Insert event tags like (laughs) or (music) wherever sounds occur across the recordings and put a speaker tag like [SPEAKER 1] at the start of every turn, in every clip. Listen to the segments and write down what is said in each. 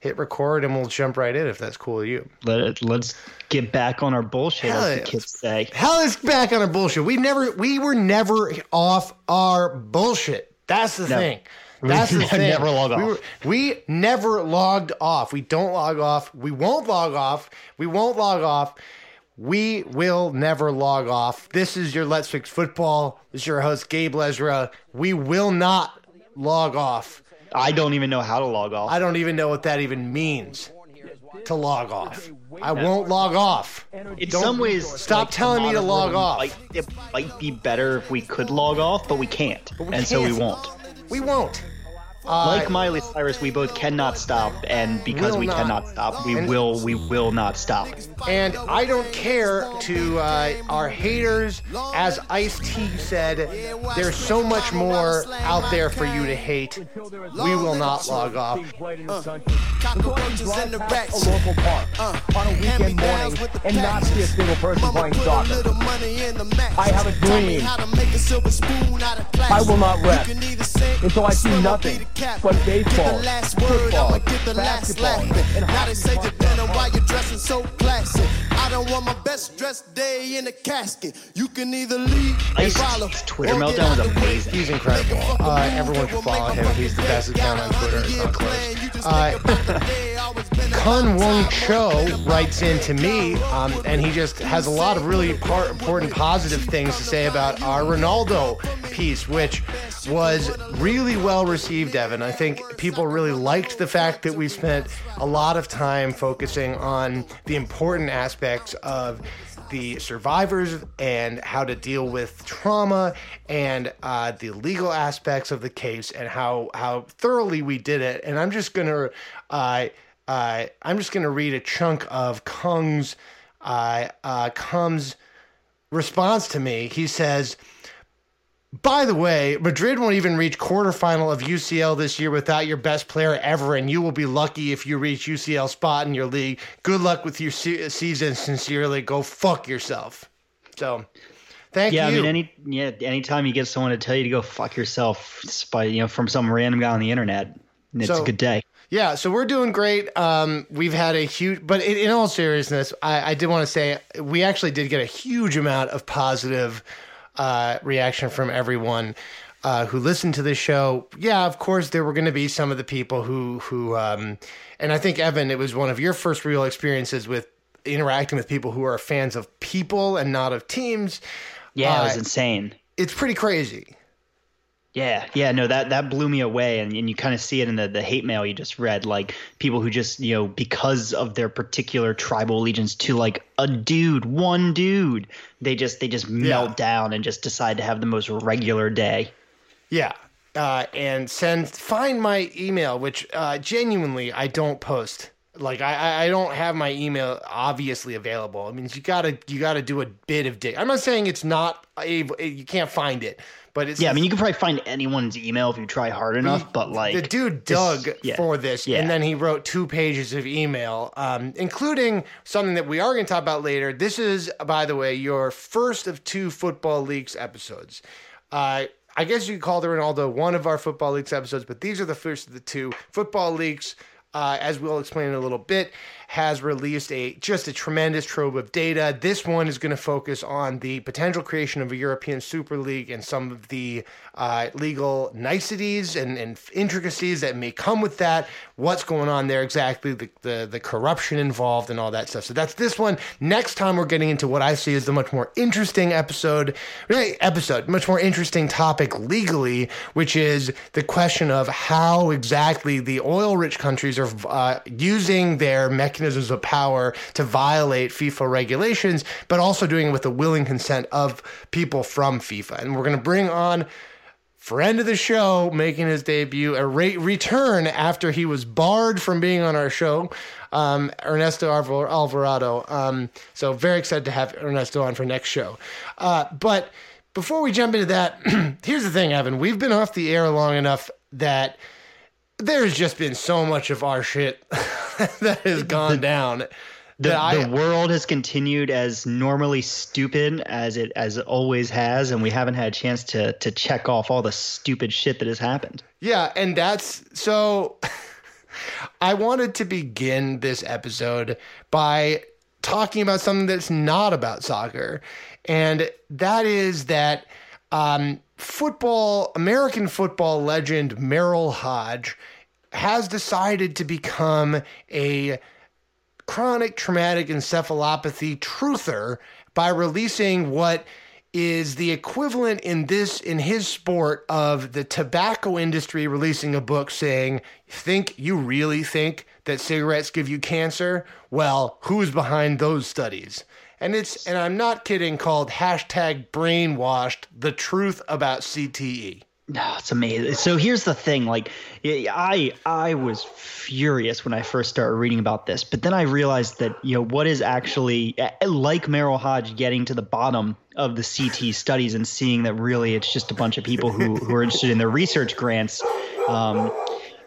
[SPEAKER 1] hit record and we'll jump right in if that's cool with you.
[SPEAKER 2] Let it, let's get back on our bullshit,
[SPEAKER 1] Hell
[SPEAKER 2] as the kids say.
[SPEAKER 1] Hell is back on our bullshit. We never we were never off our bullshit. That's the thing. (laughs) That's the thing.
[SPEAKER 2] never log
[SPEAKER 1] we
[SPEAKER 2] off.
[SPEAKER 1] Were, we never logged off. We don't log off. We won't log off. We won't log off. We will never log off. This is your Let's Fix Football. This is your host, Gabe Lezra. We will not log off.
[SPEAKER 2] I don't even know how to log off.
[SPEAKER 1] I don't even know what that even means to log off. I won't log off.
[SPEAKER 2] In
[SPEAKER 1] Don't-
[SPEAKER 2] some ways,
[SPEAKER 1] stop
[SPEAKER 2] like,
[SPEAKER 1] telling me to log off.
[SPEAKER 2] Might, it might be better if we could log off, but we can't,
[SPEAKER 1] we
[SPEAKER 2] and so we won't.
[SPEAKER 1] We won't. Uh,
[SPEAKER 2] Like Miley Cyrus, we both cannot stop, and because we
[SPEAKER 1] not.
[SPEAKER 2] cannot stop, we
[SPEAKER 1] And-
[SPEAKER 2] will, we will not stop.
[SPEAKER 1] And I don't care to uh, our haters. As Ice T said, there's so much more out there for you to hate. We will not log off.
[SPEAKER 3] Cockroaches in the rats.
[SPEAKER 4] a local park
[SPEAKER 3] Uh,
[SPEAKER 4] on a weekend morning and not see a single person playing soccer. I have a dream. I will not rest until I see nothing but baseball, football, basketball, and
[SPEAKER 3] Now they say depending on why you're dressing so classy. I don't want my best dressed day in a casket. You can either leave and
[SPEAKER 2] Ice
[SPEAKER 3] follow.
[SPEAKER 2] Twitter meltdown
[SPEAKER 3] out
[SPEAKER 2] was amazing.
[SPEAKER 1] He's incredible. Uh, everyone should follow him. He's the best account on Twitter. It's not close. Uh, (laughs) Kun Wong Cho writes in to me, um, and he just has a lot of really par- important positive things to say about our Ronaldo piece, which was really well received, Evan. I think people really liked the fact that we spent a lot of time focusing on the important aspects of the survivors and how to deal with trauma and uh, the legal aspects of the case and how how thoroughly we did it. And I'm just gonna uh, uh, I'm just gonna read a chunk of Kung's uh, uh, Kung's response to me. He says. By the way, Madrid won't even reach quarterfinal of UCL this year without your best player ever, and you will be lucky if you reach UCL spot in your league. Good luck with your se- season. Sincerely, go fuck yourself. So, thank
[SPEAKER 2] Yeah,
[SPEAKER 1] you.
[SPEAKER 2] Yeah, I mean, any yeah, anytime you get someone to tell you to go fuck yourself, by you know, from some random guy on the internet, it's
[SPEAKER 1] So-
[SPEAKER 2] a good day.
[SPEAKER 1] Yeah, so we're doing great. Um, we've had a huge, but in, in all seriousness, I, I did want to say we actually did get a huge amount of positive uh, reaction from everyone uh, who listened to the show. Yeah, of course, there were going to be some of the people who who, um, and I think Evan, it was one of your first real experiences with interacting with people who are fans of people and not of teams.
[SPEAKER 2] Yeah, it was
[SPEAKER 1] Uh,
[SPEAKER 2] insane.
[SPEAKER 1] It's pretty crazy.
[SPEAKER 2] Yeah, yeah, no, that that blew me away, and, and you kind of see it in the the hate mail you just read, like people who just you know because of their particular tribal allegiance to like a dude, one dude, they just they just melt down and just decide to have the most regular day.
[SPEAKER 1] Yeah. Uh, and send find my email, which uh, genuinely I don't post. Like I, I- I don't have my email obviously available. I mean, you gotta you gotta do a bit of dig. I'm not saying it's not able. You can't find it, but it's
[SPEAKER 2] Yeah, I mean you can probably find anyone's email if you try hard enough, but like
[SPEAKER 1] the dude
[SPEAKER 2] this-
[SPEAKER 1] dug
[SPEAKER 2] yeah,
[SPEAKER 1] for this,
[SPEAKER 2] yeah.
[SPEAKER 1] and then he wrote two pages of email, um, including something that we are going to talk about later. This is, by the way, your first of two Football Leaks episodes. Uh, I guess you could call the Ronaldo one of our Football Leaks episodes, but these are the first of the two. Football Leaks, uh, as we'll explain in a little bit, has released a just a tremendous trove of data. This one is going to focus on the potential creation of a European Super League and some of the uh, legal niceties and, and intricacies that may come with that. What's going on there exactly? The, the the corruption involved and all that stuff. So that's this one. Next time we're getting into what I see as the much more interesting episode, eh, episode, much more interesting topic legally, which is the question of how exactly the oil-rich countries are uh, using their mechanisms of power to violate FIFA regulations, but also doing it with the willing consent of people from FIFA. And we're going to bring on friend of the show making his debut, a re- return after he was barred from being on our show, um, Ernesto Alvar- Alvarado. Um, so very excited to have Ernesto on for next show. Uh, but before we jump into that, (clears throat) here's the thing, Evan. We've been off the air long enough that there's just been so much of our shit (laughs) that has gone down.
[SPEAKER 2] The,
[SPEAKER 1] I-
[SPEAKER 2] the world has continued as normally stupid as it as it always has, and we haven't had a chance to to check off all the stupid shit that has happened.
[SPEAKER 1] Yeah, and that's so (laughs) I wanted to begin this episode by talking about something that's not about soccer, and that is that um, football, American football legend Merril Hoge has decided to become a chronic traumatic encephalopathy truther by releasing what is the equivalent in this in his sport of the tobacco industry releasing a book saying think you really think that cigarettes give you cancer? Well who's behind those studies and it's and i'm not kidding called hashtag brainwashed the truth about cte
[SPEAKER 2] no, it's amazing. So here's the thing, like I I was furious when I first started reading about this, but then I realized that you know what is actually like Merril Hoge getting to the bottom of the CT studies and seeing that really it's just a bunch of people who who are interested in their research grants. Um,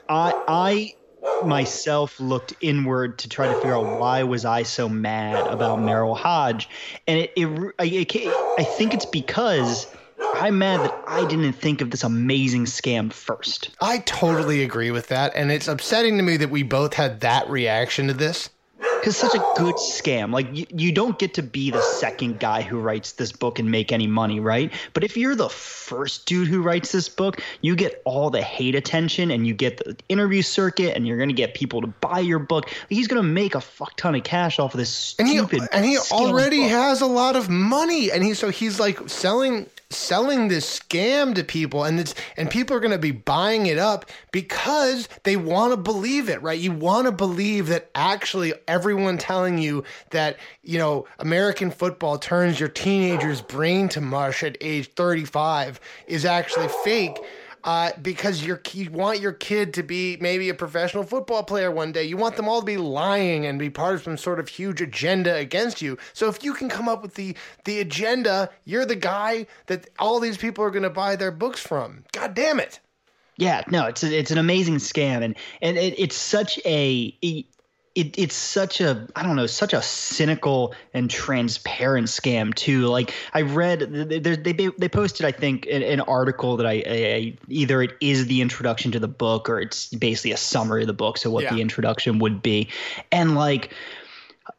[SPEAKER 2] I I myself looked inward to try to figure out why was I so mad about Merril Hoge, and it, it, it I think it's because I'm mad that I didn't think of this amazing scam first.
[SPEAKER 1] I totally agree with that. And it's upsetting to me that we both had that reaction to this.
[SPEAKER 2] Because such a good scam. Like, you, you don't get to be the second guy who writes this book and make any money, right? But if you're the first dude who writes this book, you get all the hate attention and you get the interview circuit and you're going to get people to buy your book. He's going to make a fuck ton of cash off of this stupid
[SPEAKER 1] And he, and he already book. has a lot of money. And he, so he's like selling selling this scam to people and it's and people are going to be buying it up because they want to believe it right? You want to believe that actually everyone telling you that you know american football turns your teenager's brain to mush at age 35 is actually fake uh, because you want your kid to be maybe a professional football player one day. You want them all to be lying and be part of some sort of huge agenda against you. So if you can come up with the the agenda, you're the guy that all these people are going to buy their books from. God damn it.
[SPEAKER 2] Yeah, no, it's a, it's an amazing scam, and and it, it's such a it, it's such a I don't know such a cynical and transparent scam too. Like I read they they, they posted I think an, an article that I, I, either it is the introduction to the book or it's basically a summary of the book, so what yeah. the introduction would be, and like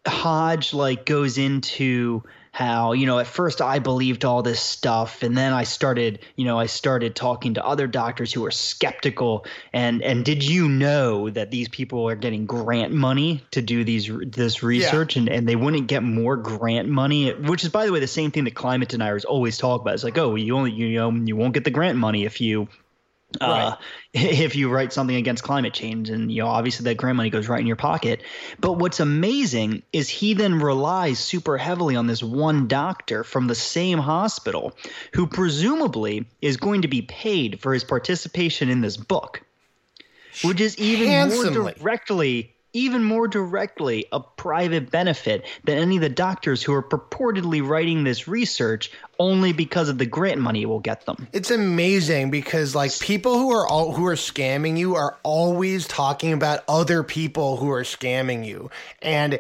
[SPEAKER 2] Hoge like goes into how you know at first i believed all this stuff and then i started you know i started talking to other doctors who were skeptical. And and did you know that these people are getting grant money to do these this research? Yeah. and and they wouldn't get more grant money which is by the way the same thing that climate deniers always talk about. It's like oh you only you know you won't get the grant money if you uh, (laughs) if you write something against climate change and you know obviously that grant money goes right in your pocket but what's amazing is he then relies super heavily on this one doctor from the same hospital who presumably is going to be paid for his participation in this book which is even Handsomely. more directly even more directly a private benefit than any of the doctors who are purportedly writing this research only because of the grant money it will get them.
[SPEAKER 1] It's amazing because like people who are all who are scamming you are always talking about other people who are scamming you. And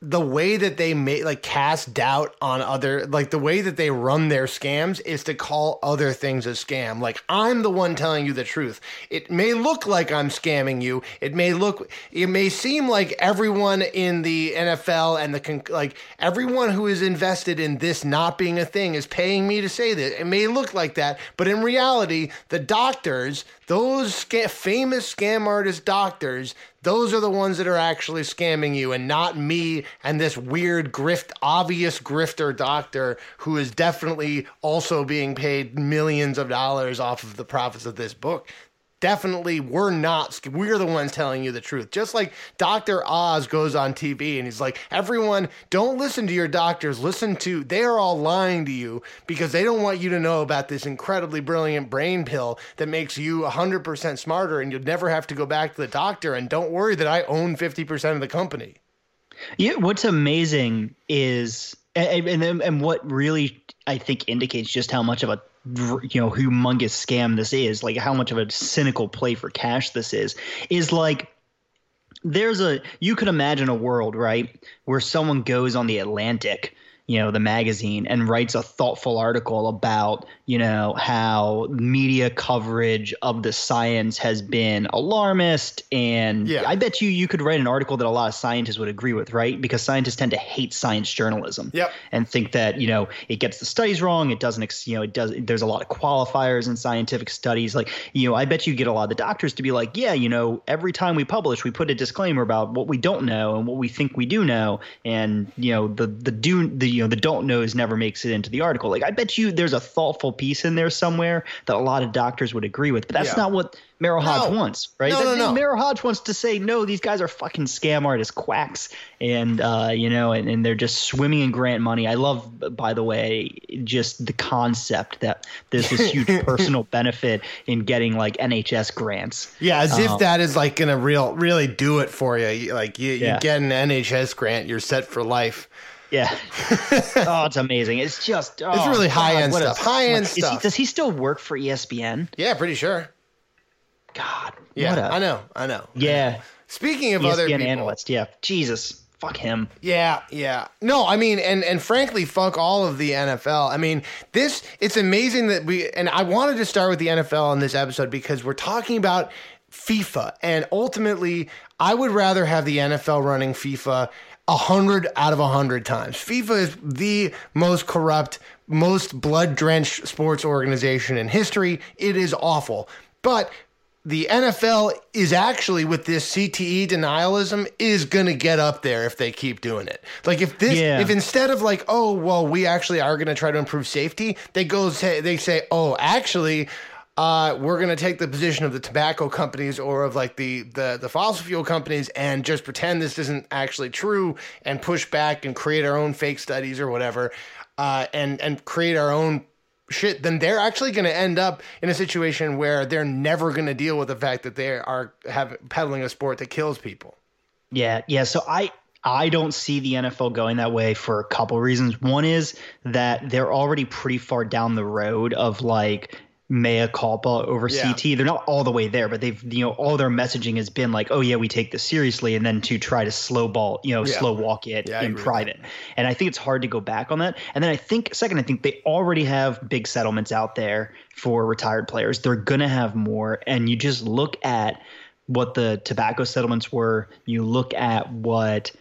[SPEAKER 1] the way that they make like cast doubt on other like the way that they run their scams is to call other things a scam. Like i'm the one telling you the truth. It may look like i'm scamming you. It may look it may seem like everyone in the nfl and the con- like everyone who is invested in this not being a thing is paying me to say that. It may look like that but in reality the doctors those famous scam artist doctors those are the ones that are actually scamming you and not me and this weird grift, obvious grifter doctor who is definitely also being paid millions of dollars off of the profits of this book definitely we're not we're the ones telling you the truth. Just like dr oz goes on tv and he's like everyone don't listen to your doctors. Listen to they're all lying to you because they don't want you to know about this incredibly brilliant brain pill that makes you 100% smarter and you'll never have to go back to the doctor. And don't worry that i own 50% of the company.
[SPEAKER 2] Yeah what's amazing is and, and, and what really i think indicates just how much of a you know humongous scam this is like how much of a cynical play for cash this is is like there's a you could imagine a world right where someone goes on the atlantic you know the magazine and writes a thoughtful article about you know how media coverage of the science has been alarmist. And
[SPEAKER 1] Yeah.
[SPEAKER 2] i bet you you could write an article that a lot of scientists would agree with right? Because scientists tend to hate science journalism
[SPEAKER 1] Yep.
[SPEAKER 2] and think that you know it gets the studies wrong. It doesn't ex- you know it does there's a lot of qualifiers in scientific studies. Like you know i bet you get a lot of the doctors to be like yeah you know every time we publish we put a disclaimer about what we don't know and what we think we do know. And you know the the do the you know the don't knows never makes it into the article like i bet you there's a thoughtful piece in there somewhere that a lot of doctors would agree with but that's
[SPEAKER 1] Yeah.
[SPEAKER 2] not what Merril Hoge
[SPEAKER 1] No.
[SPEAKER 2] wants, right?
[SPEAKER 1] No, no,
[SPEAKER 2] That-
[SPEAKER 1] no.
[SPEAKER 2] Merril Hoge wants to say, no, these guys are fucking scam artists, quacks, and uh, you know, and, and they're just swimming in grant money. I love, by the way, just the concept that there's this huge (laughs) personal benefit in getting like NHS grants.
[SPEAKER 1] Yeah, as
[SPEAKER 2] Um,
[SPEAKER 1] if that is like gonna real really do it for you. Like you,
[SPEAKER 2] Yeah.
[SPEAKER 1] you get an NHS grant, you're set for life.
[SPEAKER 2] Yeah. (laughs) oh, it's amazing. It's just oh,
[SPEAKER 1] It's really oh,
[SPEAKER 2] God,
[SPEAKER 1] high-end
[SPEAKER 2] what
[SPEAKER 1] stuff. High-end
[SPEAKER 2] is he-
[SPEAKER 1] stuff.
[SPEAKER 2] does he still work for ESPN?
[SPEAKER 1] Yeah, pretty sure.
[SPEAKER 2] God.
[SPEAKER 1] Yeah, I know, I know.
[SPEAKER 2] Yeah.
[SPEAKER 1] Speaking of
[SPEAKER 2] ESPN
[SPEAKER 1] other people,
[SPEAKER 2] analyst. Yeah. Jesus. Fuck him.
[SPEAKER 1] Yeah, yeah. No, I mean, and and frankly, fuck all of the NFL. I mean, this it's amazing that we and I wanted to start with the NFL on this episode because we're talking about FIFA, and ultimately, I would rather have the NFL running FIFA a hundred out of a hundred times. FIFA is the most corrupt, most blood drenched sports organization in history. It is awful, but the NFL is actually with this CTE denialism is going to get up there if they keep doing it. Like if this
[SPEAKER 2] Yeah.
[SPEAKER 1] if instead of like oh well we actually are going to try to improve safety, they go say they say oh actually uh, we're going to take the position of the tobacco companies or of like the, the the fossil fuel companies and just pretend this isn't actually true and push back and create our own fake studies or whatever uh, and and create our own shit, then they're actually going to end up in a situation where they're never going to deal with the fact that they are have peddling a sport that kills people.
[SPEAKER 2] Yeah, yeah. So I I don't see the NFL going that way for a couple reasons. One is that they're already pretty far down the road of like mea culpa over
[SPEAKER 1] Yeah.
[SPEAKER 2] CT. They're not all the way there, but they've you know all their messaging has been like, oh yeah, we take this seriously, and then to try to slow ball, you know,
[SPEAKER 1] Yeah.
[SPEAKER 2] slow walk it
[SPEAKER 1] Yeah,
[SPEAKER 2] in private. And I think it's hard to go back on that. And then I think second, I think they already have big settlements out there for retired players. They're gonna have more, and you just look at what the tobacco settlements were. You look at what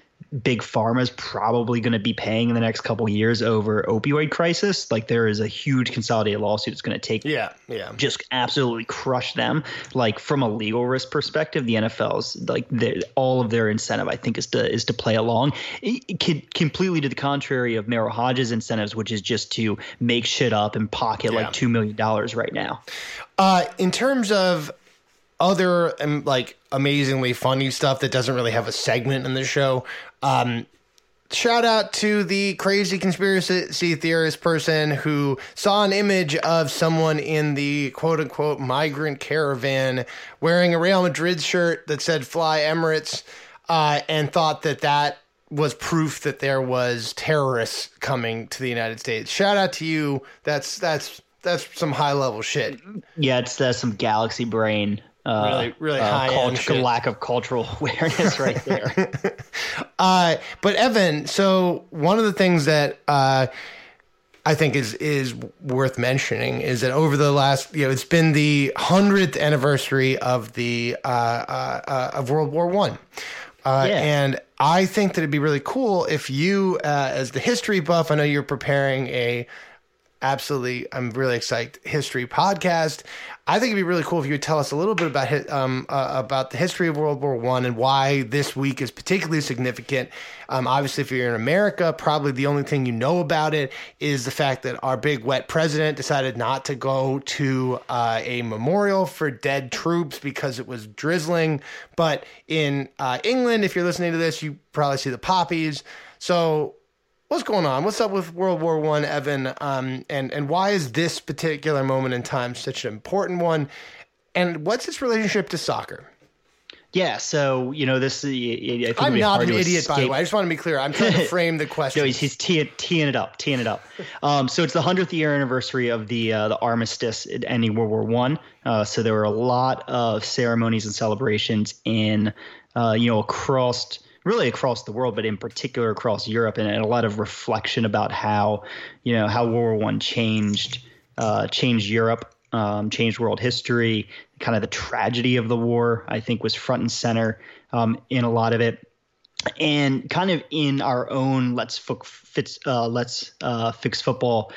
[SPEAKER 2] big pharma is probably going to be paying in the next couple years over opioid crisis. Like there is a huge consolidated lawsuit that's going to take
[SPEAKER 1] Yeah, yeah.
[SPEAKER 2] just absolutely crush them. Like from a legal risk perspective, the NFL's like all of their incentive, I think, is to is to play along. It, it could- completely to the contrary of Merril Hoge's incentives, which is just to make shit up and pocket
[SPEAKER 1] Yeah.
[SPEAKER 2] like two million dollars right now.
[SPEAKER 1] Uh, in terms of other um, like amazingly funny stuff that doesn't really have a segment in the show, um, shout out to the crazy conspiracy theorist person who saw an image of someone in the quote unquote migrant caravan wearing a Real Madrid shirt that said "Fly Emirates," uh, and thought that that was proof that there was terrorists coming to the United States. Shout out to you. That's that's that's some high level shit.
[SPEAKER 2] Yeah, it's uh, some galaxy brain. Uh,
[SPEAKER 1] Really- really
[SPEAKER 2] uh,
[SPEAKER 1] high-end
[SPEAKER 2] cult- lack of cultural (laughs) awareness right there. (laughs)
[SPEAKER 1] Uh, but Evan, so one of the things that uh, I think is is worth mentioning is that over the last, you know, it's been the hundredth anniversary of the uh, uh, uh, of World War One. Uh,
[SPEAKER 2] Yeah.
[SPEAKER 1] And I think that it'd be really cool if you, uh, as the history buff, I know you're preparing a absolutely. I'm really excited. History podcast. I think it'd be really cool if you would tell us a little bit about um, uh, about the history of world war one and why this week is particularly significant. Um, obviously if you're in america probably the only thing you know about it is the fact that our big wet president decided not to go to uh, a memorial for dead troops because it was drizzling. But in uh, england if you're listening to this you probably see the poppies. So What's going on? What's up with World War One, Evan? Um, and and why is this particular moment in time such an important one? And what's its relationship to soccer?
[SPEAKER 2] yeah, so you know this. I think
[SPEAKER 1] I'm not an idiot, by the way. I just want to be clear. I'm trying to (laughs) frame the question.
[SPEAKER 2] No, he's, he's teeing, teeing it up, teeing it up. Um, so it's the hundredth year anniversary of the uh, the armistice ending World War One. Uh, so there were a lot of ceremonies and celebrations in uh, you know across really across the world, but in particular across Europe, and, and a lot of reflection about how you know how World War One changed uh, changed Europe, um, changed world history. Kind of the tragedy of the war, I think, was front and center um, in a lot of it and kind of in our own let's fix uh, let's uh, fix football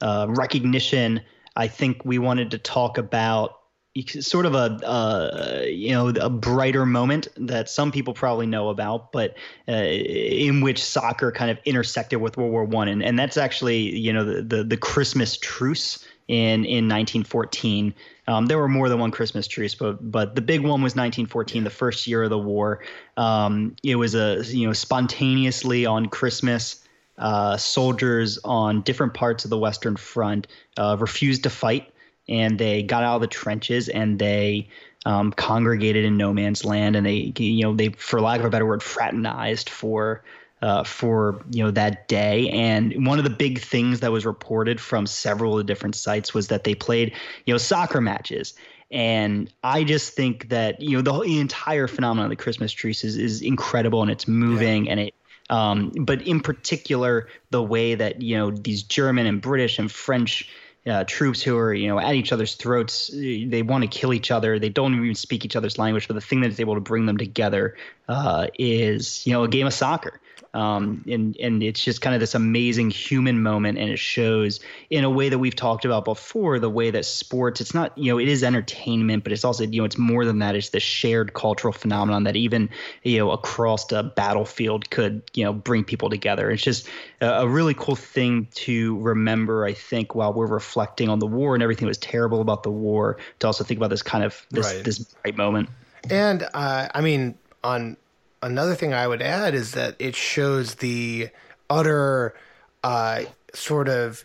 [SPEAKER 2] uh, recognition, I think we wanted to talk about sort of a uh, you know a brighter moment that some people probably know about, but uh, in which soccer kind of intersected with World War One, and and that's actually you know the the, the Christmas truce in in 1914. Um, there were more than one Christmas truce, but but the big one was 1914, the first year of the war. Um, it was a you know spontaneously on Christmas. Uh, soldiers on different parts of the Western Front uh, refused to fight, and they got out of the trenches and they um, congregated in no man's land, and they you know they, for lack of a better word, fraternized for uh, for you know that day. And one of the big things that was reported from several of the different sites was that they played you know soccer matches. And I just think that you know the, whole, the entire phenomenon of the Christmas truce is, is incredible and it's moving yeah. and it um, but in particular the way that you know these German and British and French uh, troops who are you know at each other's throats. They want to kill each other. They don't even speak each other's language. But the thing that is able to bring them together uh, is you know a game of soccer. Um, and and it's just kind of this amazing human moment, and it shows in a way that we've talked about before. The way that sports, it's not you know it is entertainment, but it's also you know it's more than that. It's the shared cultural phenomenon that even you know across a battlefield could you know bring people together. It's just a, a really cool thing to remember. I think while we're reflecting on the war and everything that was terrible about the war, to also think about this kind of this right. this bright moment.
[SPEAKER 1] And uh, I mean on another thing I would add is that it shows the utter uh, sort of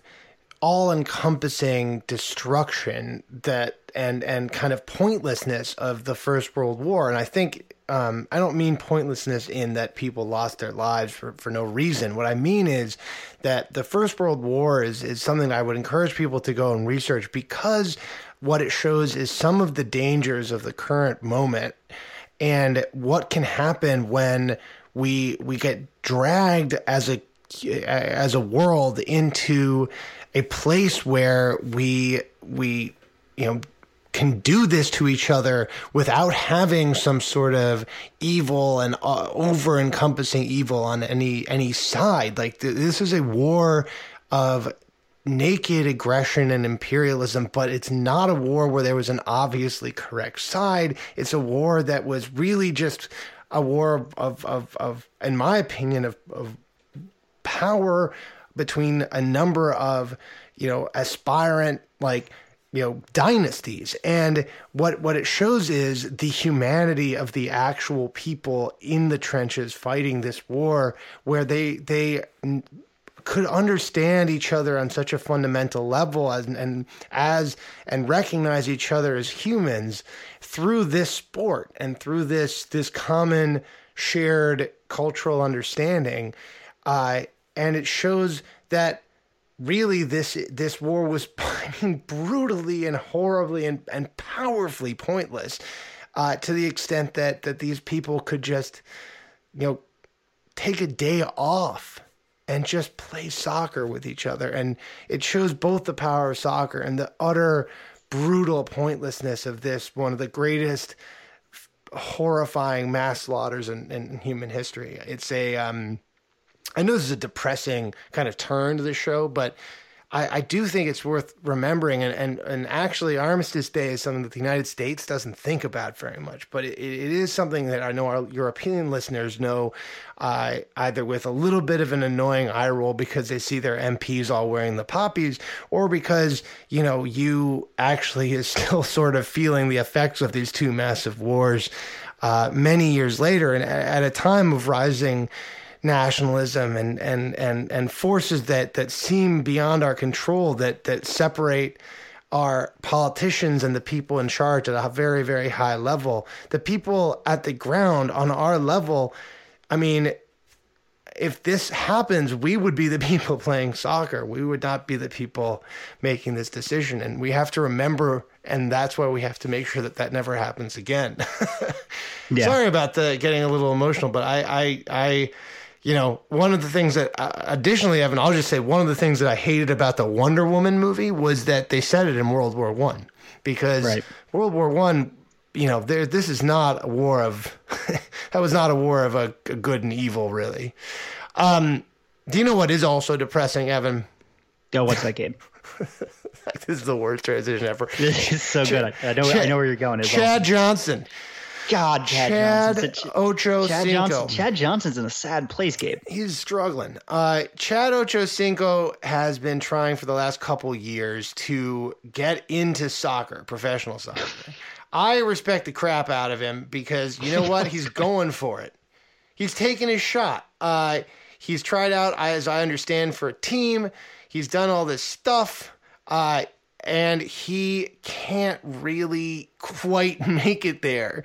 [SPEAKER 1] all-encompassing destruction that and and kind of pointlessness of the First World War. And I think um, I don't mean pointlessness in that people lost their lives for, for no reason. What I mean is that the First World War is is something I would encourage people to go and research because what it shows is some of the dangers of the current moment and what can happen when we we get dragged as a as a world into a place where we we you know can do this to each other without having some sort of evil and uh, over encompassing evil on any any side. Like th- this is a war of naked aggression and imperialism, but it's not a war where there was an obviously correct side. It's a war that was really just a war of, of, of in my opinion, of, of power between a number of, you know, aspirant, like, you know dynasties and what what it shows is the humanity of the actual people in the trenches fighting this war where they they could understand each other on such a fundamental level as, and as and recognize each other as humans through this sport and through this this common shared cultural understanding uh, and it shows that really this this war was (laughs) I mean, brutally and horribly and, and powerfully pointless uh, to the extent that that these people could just you know take a day off and just play soccer with each other. And it shows both the power of soccer and the utter brutal pointlessness of this, one of the greatest horrifying mass slaughters in, in human history. It's a, um, I know this is a depressing kind of turn to the show, but I, I do think it's worth remembering. And, and, and actually, Armistice Day is something that the United States doesn't think about very much, but it, it is something that I know our European listeners know uh, either with a little bit of an annoying eye roll because they see their MPs all wearing the poppies, or because, you know, you actually is (laughs) still sort of feeling the effects of these two massive wars uh, many years later and at a time of rising nationalism and and and and forces that that seem beyond our control that that separate our politicians and the people in charge at a very very high level the people at the ground on our level i mean if this happens we would be the (laughs) people playing soccer we would not be the people making this decision and we have to remember and that's why we have to make sure that that never happens again. (laughs)
[SPEAKER 2] Yeah.
[SPEAKER 1] Sorry about the getting a little emotional, but I, I, I, you know, one of the things that, uh, additionally, Evan, I'll just say one of the things that I hated about the Wonder Woman movie was that they said it in World War One, because
[SPEAKER 2] Right.
[SPEAKER 1] World War One, you know, there, this is not a war of, (laughs) that was not a war of a, a good and evil, really. Um, do you know what is also depressing, Evan?
[SPEAKER 2] Oh, what's that game? (laughs)
[SPEAKER 1] This is the worst transition ever. (laughs)
[SPEAKER 2] Is so good. I, I know. I know where you're going. It's
[SPEAKER 1] Chad
[SPEAKER 2] awesome.
[SPEAKER 1] Johnson.
[SPEAKER 2] God, Chad,
[SPEAKER 1] Chad
[SPEAKER 2] Johnson. Ch-
[SPEAKER 1] Ocho
[SPEAKER 2] Chad
[SPEAKER 1] Cinco.
[SPEAKER 2] Johnson. Chad Johnson's in a sad place, Gabe.
[SPEAKER 1] He's struggling. Uh, Chad Ochocinco has been trying for the last couple years to get into soccer, professional soccer. I respect the crap out of him because you know what? He's (laughs) going for it. He's taking his shot. Uh, he's tried out, as I understand, for a team. He's done all this stuff. Uh, and he can't really quite (laughs) make it there.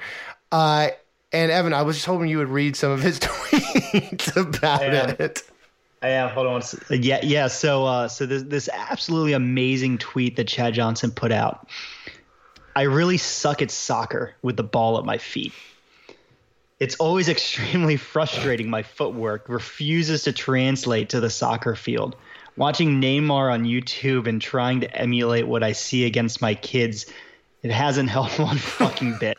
[SPEAKER 1] Uh, and Evan, I was just hoping you would read some of his (laughs) tweets about
[SPEAKER 2] Yeah.
[SPEAKER 1] it.
[SPEAKER 2] I am. Hold on. Yeah, yeah. So, uh, so this this absolutely amazing tweet that Chad Johnson put out. I really suck at soccer with the ball at my feet. It's always (laughs) extremely frustrating. My footwork refuses to translate to the soccer field. Watching Neymar on YouTube and trying to emulate what I see against my kids, it hasn't (laughs) helped one fucking (laughs) bit.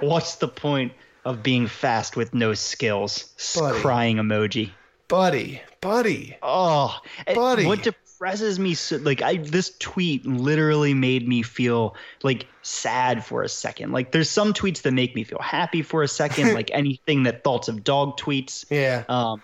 [SPEAKER 2] What's the point of being fast with no skills?
[SPEAKER 1] Buddy.
[SPEAKER 2] Crying emoji.
[SPEAKER 1] Buddy, buddy.
[SPEAKER 2] Oh,
[SPEAKER 1] Buddy.
[SPEAKER 2] what depresses me so like I this tweet literally made me feel like sad for a second. Like there's some tweets that make me feel happy for a second, (laughs) like anything that thoughts of dog tweets.
[SPEAKER 1] Yeah.
[SPEAKER 2] Um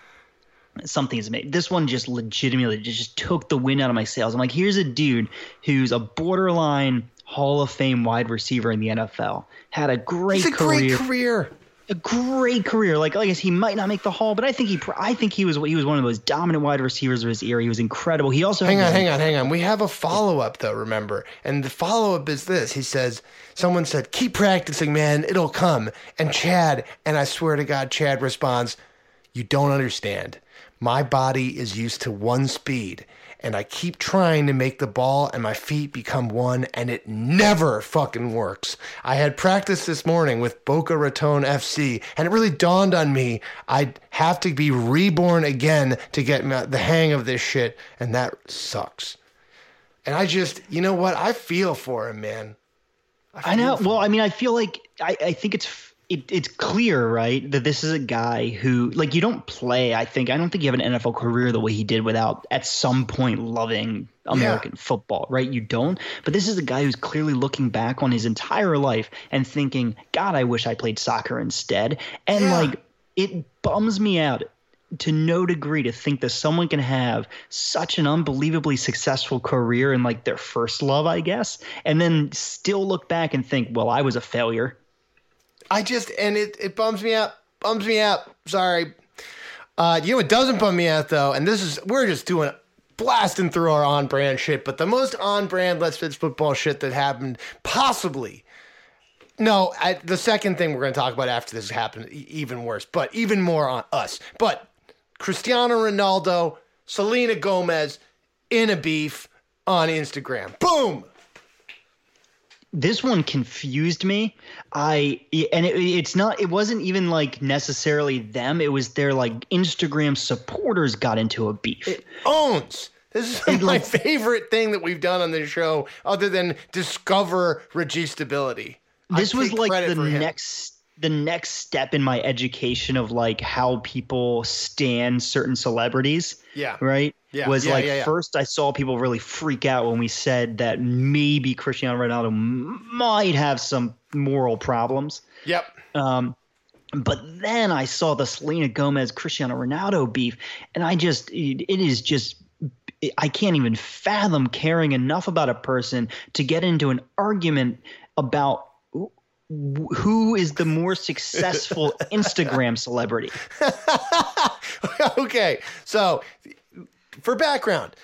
[SPEAKER 2] something's made. This one just legitimately just took the wind out of my sails. I'm like, here's a dude who's a borderline Hall of Fame wide receiver in the NFL. Had a great
[SPEAKER 1] It's a
[SPEAKER 2] career
[SPEAKER 1] great career.
[SPEAKER 2] a great career. Like, like I guess he might not make the Hall, but I think he, I think he was, he was one of those dominant wide receivers of his era. He was incredible. He also
[SPEAKER 1] Hang on, hang on, hang on. We have a follow up though, remember? And the follow up is this. He says, someone said, keep practicing, man. It'll come. And Chad, and I swear to God, Chad responds, you don't understand. My body is used to one speed, and I keep trying to make the ball and my feet become one, and it never fucking works. I had practice this morning with Boca Raton FC, and it really dawned on me I'd have to be reborn again to get the hang of this shit, and that sucks. And I just, you know what? I feel for him, man.
[SPEAKER 2] I know. Well, I mean, I feel like I, I think it's it, it's clear, right, that this is a guy who like you don't play. I think I don't think you have an NFL career the way he did without at some point loving American football, right? You don't. But this is a guy who's clearly looking back on his entire life and thinking, God, I wish I played soccer instead. And
[SPEAKER 1] Yeah.
[SPEAKER 2] like it bums me out to no degree to think that someone can have such an unbelievably successful career in like their first love, I guess, and then still look back and think, well, I was a failure.
[SPEAKER 1] I just and it it bums me out. Bums me out. Sorry. Uh, you know what doesn't bum me out though, and this is we're just doing blasting through our on brand shit, but the most on brand Let's Fix football shit that happened possibly. No, I, the second thing we're going to talk about after this happened, even worse, but even more on us. But Cristiano Ronaldo, Selena Gomez in a beef on Instagram. Boom.
[SPEAKER 2] This one confused me i and it, it's not it wasn't even like necessarily them it was their like instagram supporters got into a beef
[SPEAKER 1] owns. This is my favorite thing that we've done on this show, other than discover registability.
[SPEAKER 2] This was like the next the next step in my education of like how people stand certain celebrities
[SPEAKER 1] Yeah.
[SPEAKER 2] right
[SPEAKER 1] Yeah,
[SPEAKER 2] was
[SPEAKER 1] yeah,
[SPEAKER 2] like
[SPEAKER 1] yeah,
[SPEAKER 2] first i saw people really freak out when we said that maybe cristiano ronaldo might have some moral problems
[SPEAKER 1] Yep.
[SPEAKER 2] Um, but then I saw the Selena Gomez Cristiano Ronaldo beef, and I just it, it is just I can't even fathom caring enough about a person to get into an argument about who is the more successful (laughs) Instagram celebrity. (laughs)
[SPEAKER 1] okay. So, for background,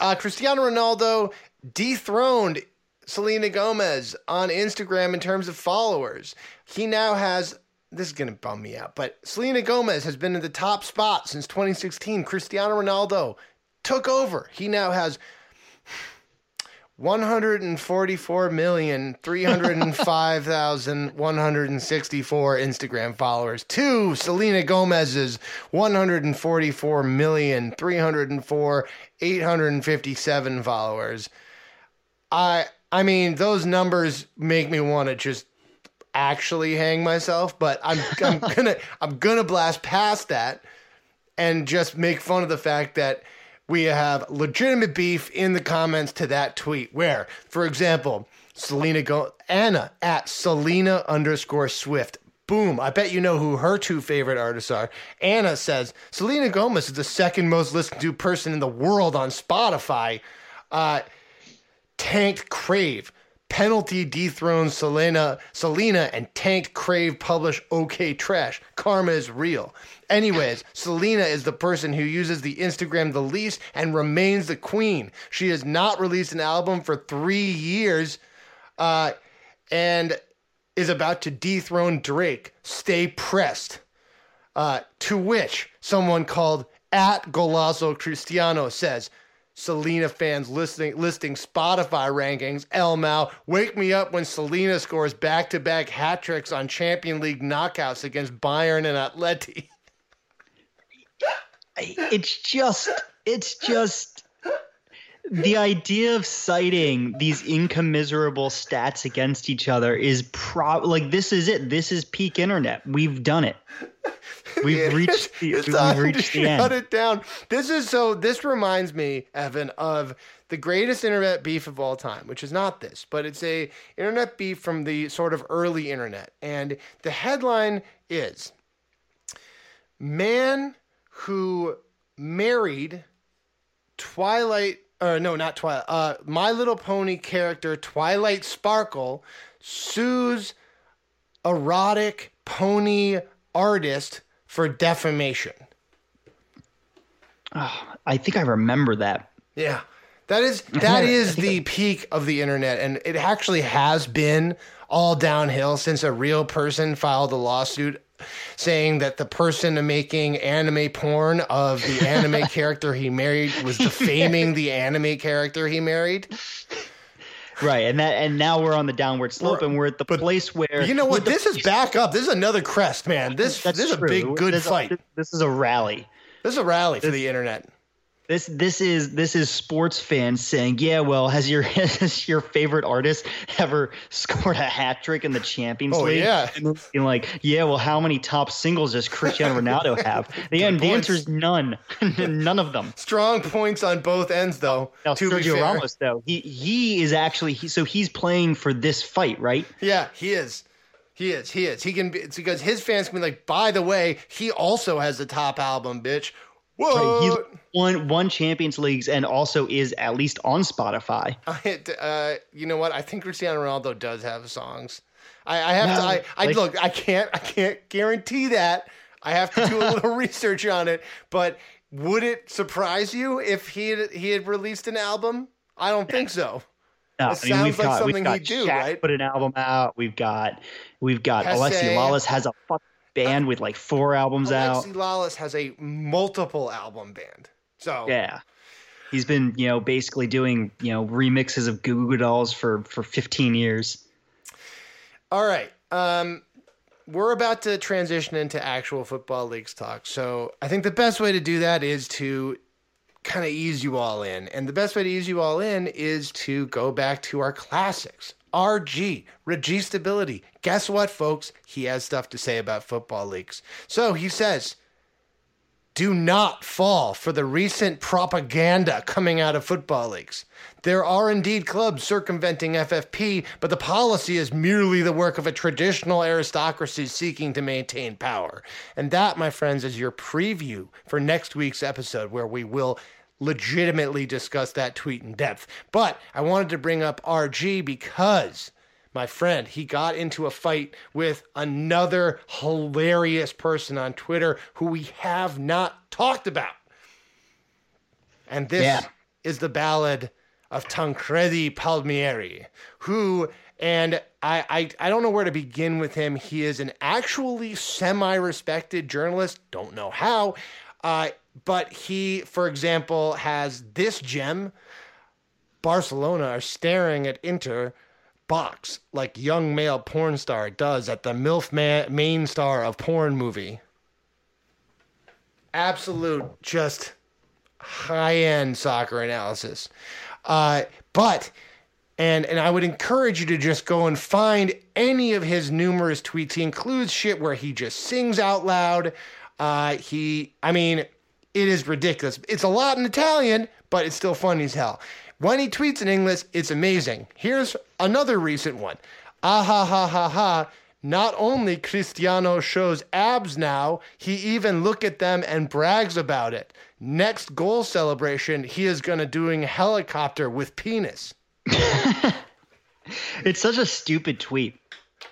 [SPEAKER 1] uh, Cristiano Ronaldo dethroned Selena Gomez on Instagram in terms of followers. He now has. This is going to bum me out, but Selena Gomez has been in the top spot since 2016. Cristiano Ronaldo took over. He now has 144,305,164 Instagram followers to Selena Gomez's 144,304,857 followers. I I mean, those numbers make me want to just actually hang myself, but I'm I'm (laughs) gonna I'm gonna blast past that and just make fun of the fact that we have legitimate beef in the comments to that tweet. Where, for example, Selena Go Anna at Selena underscore Swift. Boom. I bet you know who her two favorite artists are. Anna says Selena Gomez is the second most listened to person in the world on Spotify. Uh, tanked Crave. Penalty dethrones Selena, Selena, and tanked Crave publish OK Trash. Karma is real. Anyways, Selena is the person who uses the Instagram the least and remains the queen. She has not released an album for three years, uh, and is about to dethrone Drake. Stay pressed. Uh, to which someone called at Golazo Cristiano says, Selena fans listening listing Spotify rankings. Elmau, wake me up when Selena scores back-to-back hat tricks on Champion League knockouts against Bayern and Atleti.
[SPEAKER 2] it's just it's just the idea of citing these incommiserable stats against each other is pro like this is it. This is peak internet. We've done it. (laughs) We've reached the,
[SPEAKER 1] it's
[SPEAKER 2] we've reached the
[SPEAKER 1] shut
[SPEAKER 2] end.
[SPEAKER 1] it down. This is so. This reminds me, Evan, of the greatest internet beef of all time, which is not this, but it's a internet beef from the sort of early internet, and the headline is "Man who married Twilight." Or no, not Twilight. Uh, My Little Pony character Twilight Sparkle sues erotic pony artist for defamation.
[SPEAKER 2] Ah, I think I remember that.
[SPEAKER 1] Yeah. That is that is the peak of the internet and it actually has been all downhill since a real person filed a lawsuit saying that the person making anime porn of the anime (laughs) character he married was defaming the anime character he married.
[SPEAKER 2] Right, and that and now we're on the downward slope, and we're at the place where
[SPEAKER 1] You know what?
[SPEAKER 2] the-
[SPEAKER 1] This is back up. This is another crest, man. This this is a big good
[SPEAKER 2] This is a-
[SPEAKER 1] fight.
[SPEAKER 2] this is a rally.
[SPEAKER 1] This is a rally for the internet.
[SPEAKER 2] This this is this is sports fans saying, yeah, well, has your (laughs) has your favorite artist ever scored a hat trick in the Champions
[SPEAKER 1] Oh,
[SPEAKER 2] League?
[SPEAKER 1] yeah.
[SPEAKER 2] and being like, yeah, well, how many top singles does Cristiano Ronaldo have? (laughs) The, the answer is none, (laughs) none of them.
[SPEAKER 1] Strong points on both ends though.
[SPEAKER 2] Now,
[SPEAKER 1] to be
[SPEAKER 2] Sergio
[SPEAKER 1] fair.
[SPEAKER 2] Ramos, though, he he is actually he, so he's playing for this fight, right?
[SPEAKER 1] Yeah, he is. He is. He is. He can be. It's because his fans can be like, by the way, he also has a top album, bitch. Whoa.
[SPEAKER 2] He's won won Champions Leagues and also is at least on Spotify. (laughs)
[SPEAKER 1] uh, you know what? I think Cristiano Ronaldo does have songs. I, I have to. I, I
[SPEAKER 2] like-
[SPEAKER 1] look. I can't. I can't guarantee that. I have to do a (laughs) little research on it. But would it surprise you if he had, he had released an album? I don't think so.
[SPEAKER 2] No,
[SPEAKER 1] It sounds like something
[SPEAKER 2] we've got
[SPEAKER 1] he'd do,
[SPEAKER 2] Shaq
[SPEAKER 1] right?
[SPEAKER 2] Put an album out. We've got we've got
[SPEAKER 1] Hesse.
[SPEAKER 2] Alexi Lalas has a fuck band with like four albums out.
[SPEAKER 1] Alexi Lawless has a multiple album band. So
[SPEAKER 2] Yeah, he's been you know basically doing you know remixes of Goo Goo Dolls for for 15 years.
[SPEAKER 1] All right. Um, we're about to transition into actual Football Leaks talk. So I think the best way to do that is to kind of ease you all in. And the best way to ease you all in is to go back to our classics. RG, Regi Stability. Guess what, folks? He has stuff to say about Football Leaks. So he says, do not fall for the recent propaganda coming out of Football Leaks. There are indeed clubs circumventing FFP, but the policy is merely the work of a traditional aristocracy seeking to maintain power. And that, my friends, is your preview for next week's episode, where we will legitimately discuss that tweet in depth. But I wanted to bring up RG because my friend, he got into a fight with another hilarious person on Twitter who we have not talked about. And this
[SPEAKER 2] Yeah.
[SPEAKER 1] is the ballad of Tancredi Palmieri, who, and I, I, I don't know where to begin with him. He is an actually semi respected journalist, don't know how. Uh, but he, for example, has this gem Barcelona are staring at Inter box like young male porn star does at the MILF man, main star of porn movie. Absolute, just high end soccer analysis. Uh, but and and I would encourage you to just go and find any of his numerous tweets. He includes shit where he just sings out loud. Uh, he, I mean, it is ridiculous. It's a lot in Italian, but it's still funny as hell. When he tweets in English, it's amazing. Here's another recent one. Ah ha ha ha ha. Not only Cristiano shows abs now, he even look at them and brags about it. Next goal celebration, he is gonna doing helicopter with penis. (laughs)
[SPEAKER 2] it's such a stupid tweet.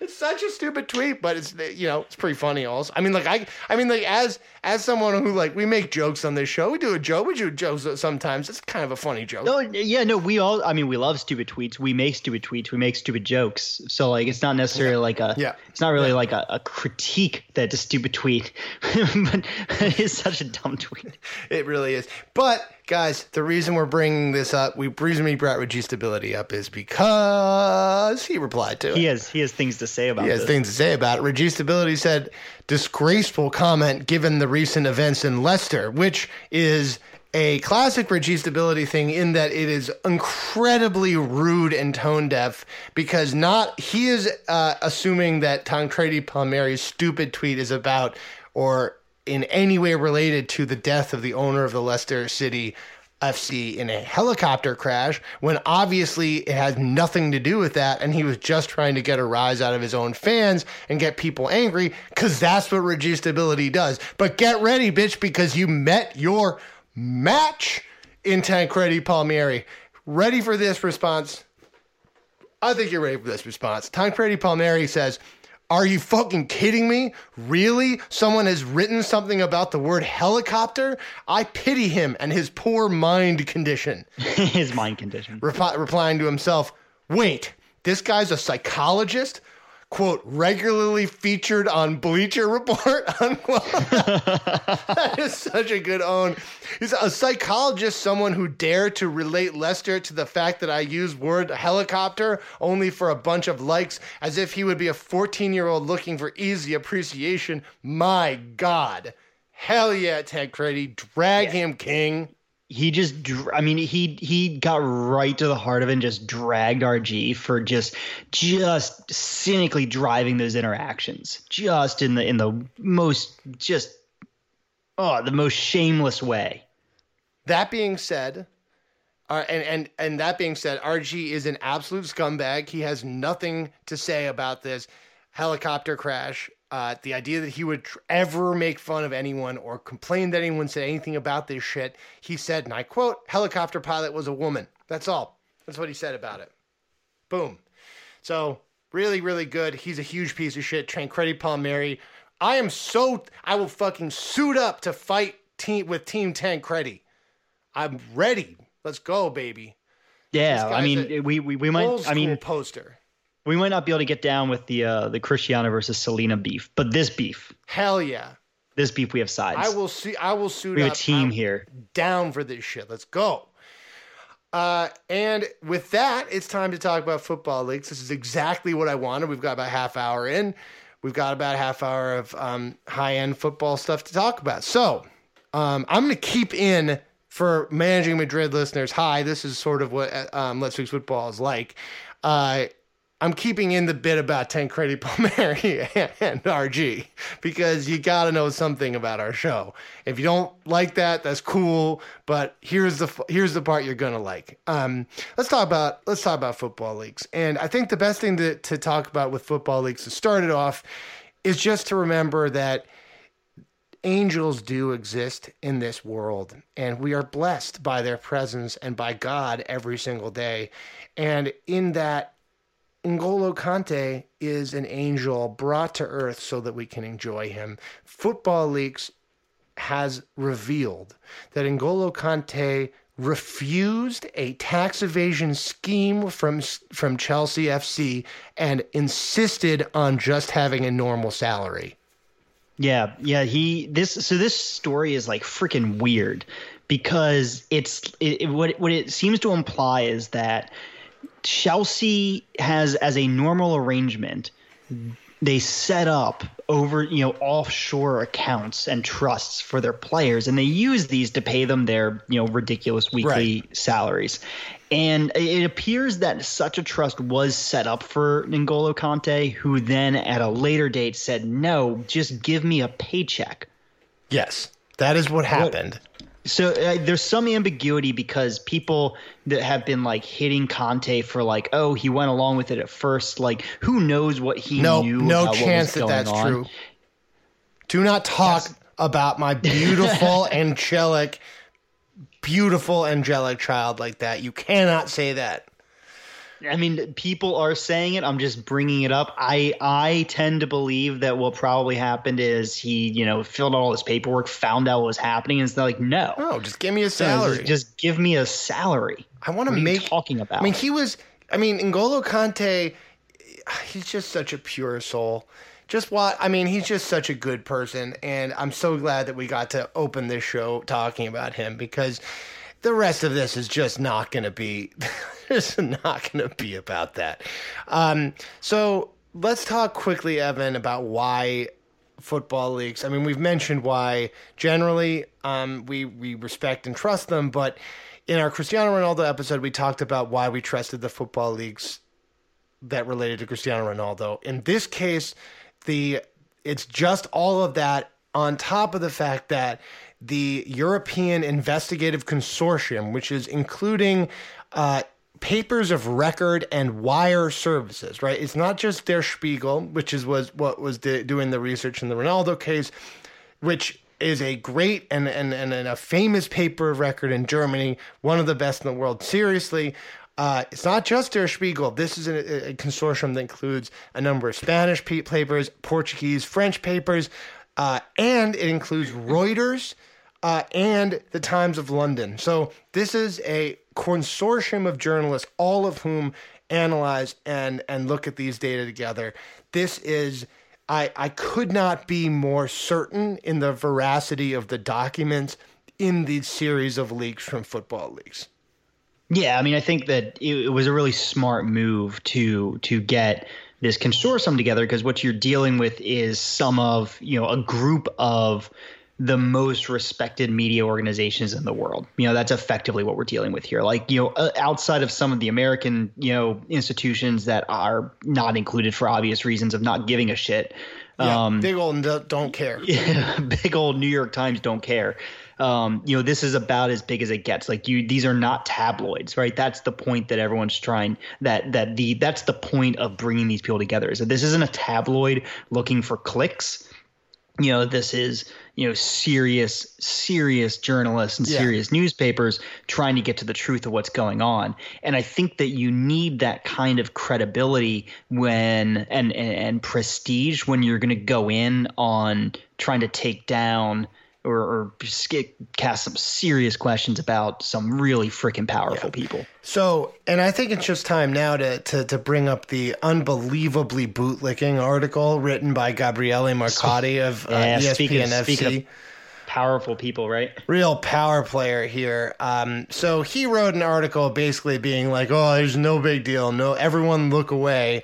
[SPEAKER 1] It's such a stupid tweet, but it's you know it's pretty funny. Also, I mean, like I, I mean, like as as someone who like we make jokes on this show, we do a joke, we do jokes sometimes. It's kind of a funny joke.
[SPEAKER 2] No, yeah, no, we all. I mean, we love stupid tweets. We make stupid tweets. We make stupid jokes. So like, it's not necessarily
[SPEAKER 1] yeah.
[SPEAKER 2] like a.
[SPEAKER 1] Yeah.
[SPEAKER 2] It's not really
[SPEAKER 1] yeah.
[SPEAKER 2] like a, a critique that a stupid tweet, (laughs) but it's such a dumb tweet.
[SPEAKER 1] It really is. But guys, the reason we're bringing this up, we reason we brought Registability up is because he replied to it.
[SPEAKER 2] He has he has things to say about. It.
[SPEAKER 1] He has
[SPEAKER 2] this.
[SPEAKER 1] things to say about it. Registability said disgraceful comment given the recent events in Leicester, which is a classic Registability thing in that it is incredibly rude and tone deaf because not he is uh, assuming that Tancredi Palmeri's stupid tweet is about or in any way related to the death of the owner of the Leicester City FC in a helicopter crash when obviously it had nothing to do with that and he was just trying to get a rise out of his own fans and get people angry because that's what Registability does. But get ready, bitch, because you met your match in Tancredi Palmeri. Ready for this response? I think you're ready for this response. Tancredi Palmeri says, are you fucking kidding me? Really? Someone has written something about the word helicopter? I pity him and his poor mind condition. (laughs)
[SPEAKER 2] his mind condition.
[SPEAKER 1] Reply, replying to himself, wait, this guy's a psychologist? Quote, regularly featured on Bleacher Report, unquote. (laughs) that is such a good own. He's a psychologist, someone who dared to relate Leicester to the fact that I use word helicopter only for a bunch of likes, as if he would be a 14 year old looking for easy appreciation. My God. Hell yeah, Tancredi. Drag yeah. him, King
[SPEAKER 2] he just i mean he he got right to the heart of it and just dragged rg for just just cynically driving those interactions. Just in the in the most just oh the most shameless way.
[SPEAKER 1] That being said uh, and and and that being said rg is an absolute scumbag. He has nothing to say about this helicopter crash uh, the idea that he would tr- ever make fun of anyone or complain that anyone said anything about this shit, he said, and I quote, helicopter pilot was a woman. That's all. That's what he said about it. Boom. So, really, really good. He's a huge piece of shit. Tancredi Palmeri. I am so, I will fucking suit up to fight team with Team Tancredi. I'm ready. Let's go, baby.
[SPEAKER 2] Yeah, I mean, we, we, we might, I mean,
[SPEAKER 1] poster
[SPEAKER 2] we might not be able to get down with the uh, the Cristiano versus Selena beef, but this beef,
[SPEAKER 1] hell yeah,
[SPEAKER 2] this beef we have sides.
[SPEAKER 1] I will see. I will suit.
[SPEAKER 2] We have
[SPEAKER 1] up.
[SPEAKER 2] a team
[SPEAKER 1] I'm
[SPEAKER 2] here.
[SPEAKER 1] Down for this shit. Let's go. Uh, and with that, it's time to talk about Football Leaks. This is exactly what I wanted. We've got about half hour in. We've got about half hour of um, high end football stuff to talk about. So um, I'm going to keep in for managing Madrid listeners. Hi, this is sort of what um, Let's Fix Football is like. Uh, I'm keeping in the bit about Tancredi (laughs) Palmeri and RG because you got to know something about our show. If you don't like that, that's cool. But here's the here's the part you're gonna like. Um, let's talk about let's talk about Football Leaks. And I think the best thing to to talk about with Football Leaks to start it off is just to remember that angels do exist in this world, and we are blessed by their presence and by God every single day. And in that N'Golo Kante is an angel brought to earth so that we can enjoy him. Football Leaks has revealed that N'Golo Kante refused a tax evasion scheme from from Chelsea FC and insisted on just having a normal salary.
[SPEAKER 2] Yeah, yeah. He this so this story is like freaking weird because it's it, it, what what it seems to imply is that Chelsea has as a normal arrangement they set up over you know offshore accounts and trusts for their players and they use these to pay them their you know ridiculous weekly right. salaries. And it appears that such a trust was set up for N'Golo Kante who then at a later date said no just give me a paycheck.
[SPEAKER 1] Yes that is what happened. what,
[SPEAKER 2] so uh, there's some ambiguity because people that have been like hitting Kante for like, oh, he went along with it at first. Like, who knows what he
[SPEAKER 1] no,
[SPEAKER 2] knew?
[SPEAKER 1] No chance that that's on. true. Do not talk yes. about my beautiful, (laughs) angelic, beautiful, angelic child like that. You cannot say that.
[SPEAKER 2] I mean, people are saying it. I'm just bringing it up. I I tend to believe that what probably happened is he, you know, filled out all his paperwork, found out what was happening, and it's like, no,
[SPEAKER 1] no, just give me a salary.
[SPEAKER 2] Just, just give me a salary.
[SPEAKER 1] I want to make
[SPEAKER 2] talking about.
[SPEAKER 1] I mean, he was. I mean, N'Golo Kante, he's just such a pure soul. Just what I mean, he's just such a good person, and I'm so glad that we got to open this show talking about him because the rest of this is just not going to be (laughs) it's not going to be about that. Um, so let's talk quickly, Evan, about why Football Leaks. I mean, we've mentioned why generally um, we we respect and trust them, but in our Cristiano Ronaldo episode, we talked about why we trusted the Football Leaks that related to Cristiano Ronaldo. In this case, the it's just all of that on top of the fact that the European Investigative Consortium, which is including uh, papers of record and wire services, right? It's not just Der Spiegel, which is was what was doing the research in the Ronaldo case, which is a great and, and, and, a famous paper of record in Germany, one of the best in the world. Seriously, uh, it's not just Der Spiegel. This is a, a, consortium that includes a number of Spanish papers, Portuguese, French papers, uh, and it includes Reuters uh, and the Times of London. So this is a consortium of journalists, all of whom analyze and and look at these data together. This is I I could not be more certain in the veracity of the documents in these series of leaks from Football Leaks.
[SPEAKER 2] Yeah, I mean, I think that it, it was a really smart move to to get this consortium together because what you're dealing with is some of you know a group of the most respected media organizations in the world. You know, that's effectively what we're dealing with here. Like, you know, uh, outside of some of the American, you know, institutions that are not included for obvious reasons of not giving a shit.
[SPEAKER 1] Yeah, um, big old don't care. (laughs)
[SPEAKER 2] Yeah, big old New York Times don't care. Um, you know, this is about as big as it gets. Like you, these are not tabloids, right? That's the point that everyone's trying. That that the that's the point of bringing these people together. Is that this isn't a tabloid looking for clicks. You know, this is you know serious serious journalists and yeah. serious newspapers trying to get to the truth of what's going on and i think that you need that kind of credibility when and and, and prestige when you're going to go in on trying to take down or, or cast some serious questions about some really freaking powerful yeah. people.
[SPEAKER 1] So, and I think it's just time now to, to, to bring up the unbelievably bootlicking article written by Gabriele Marcotti of uh, yeah, ESPN speaking of, FC. Speaking of
[SPEAKER 2] powerful people, right?
[SPEAKER 1] Real power player here. Um, so he wrote an article basically being like, "Oh, there's no big deal. No, everyone look away."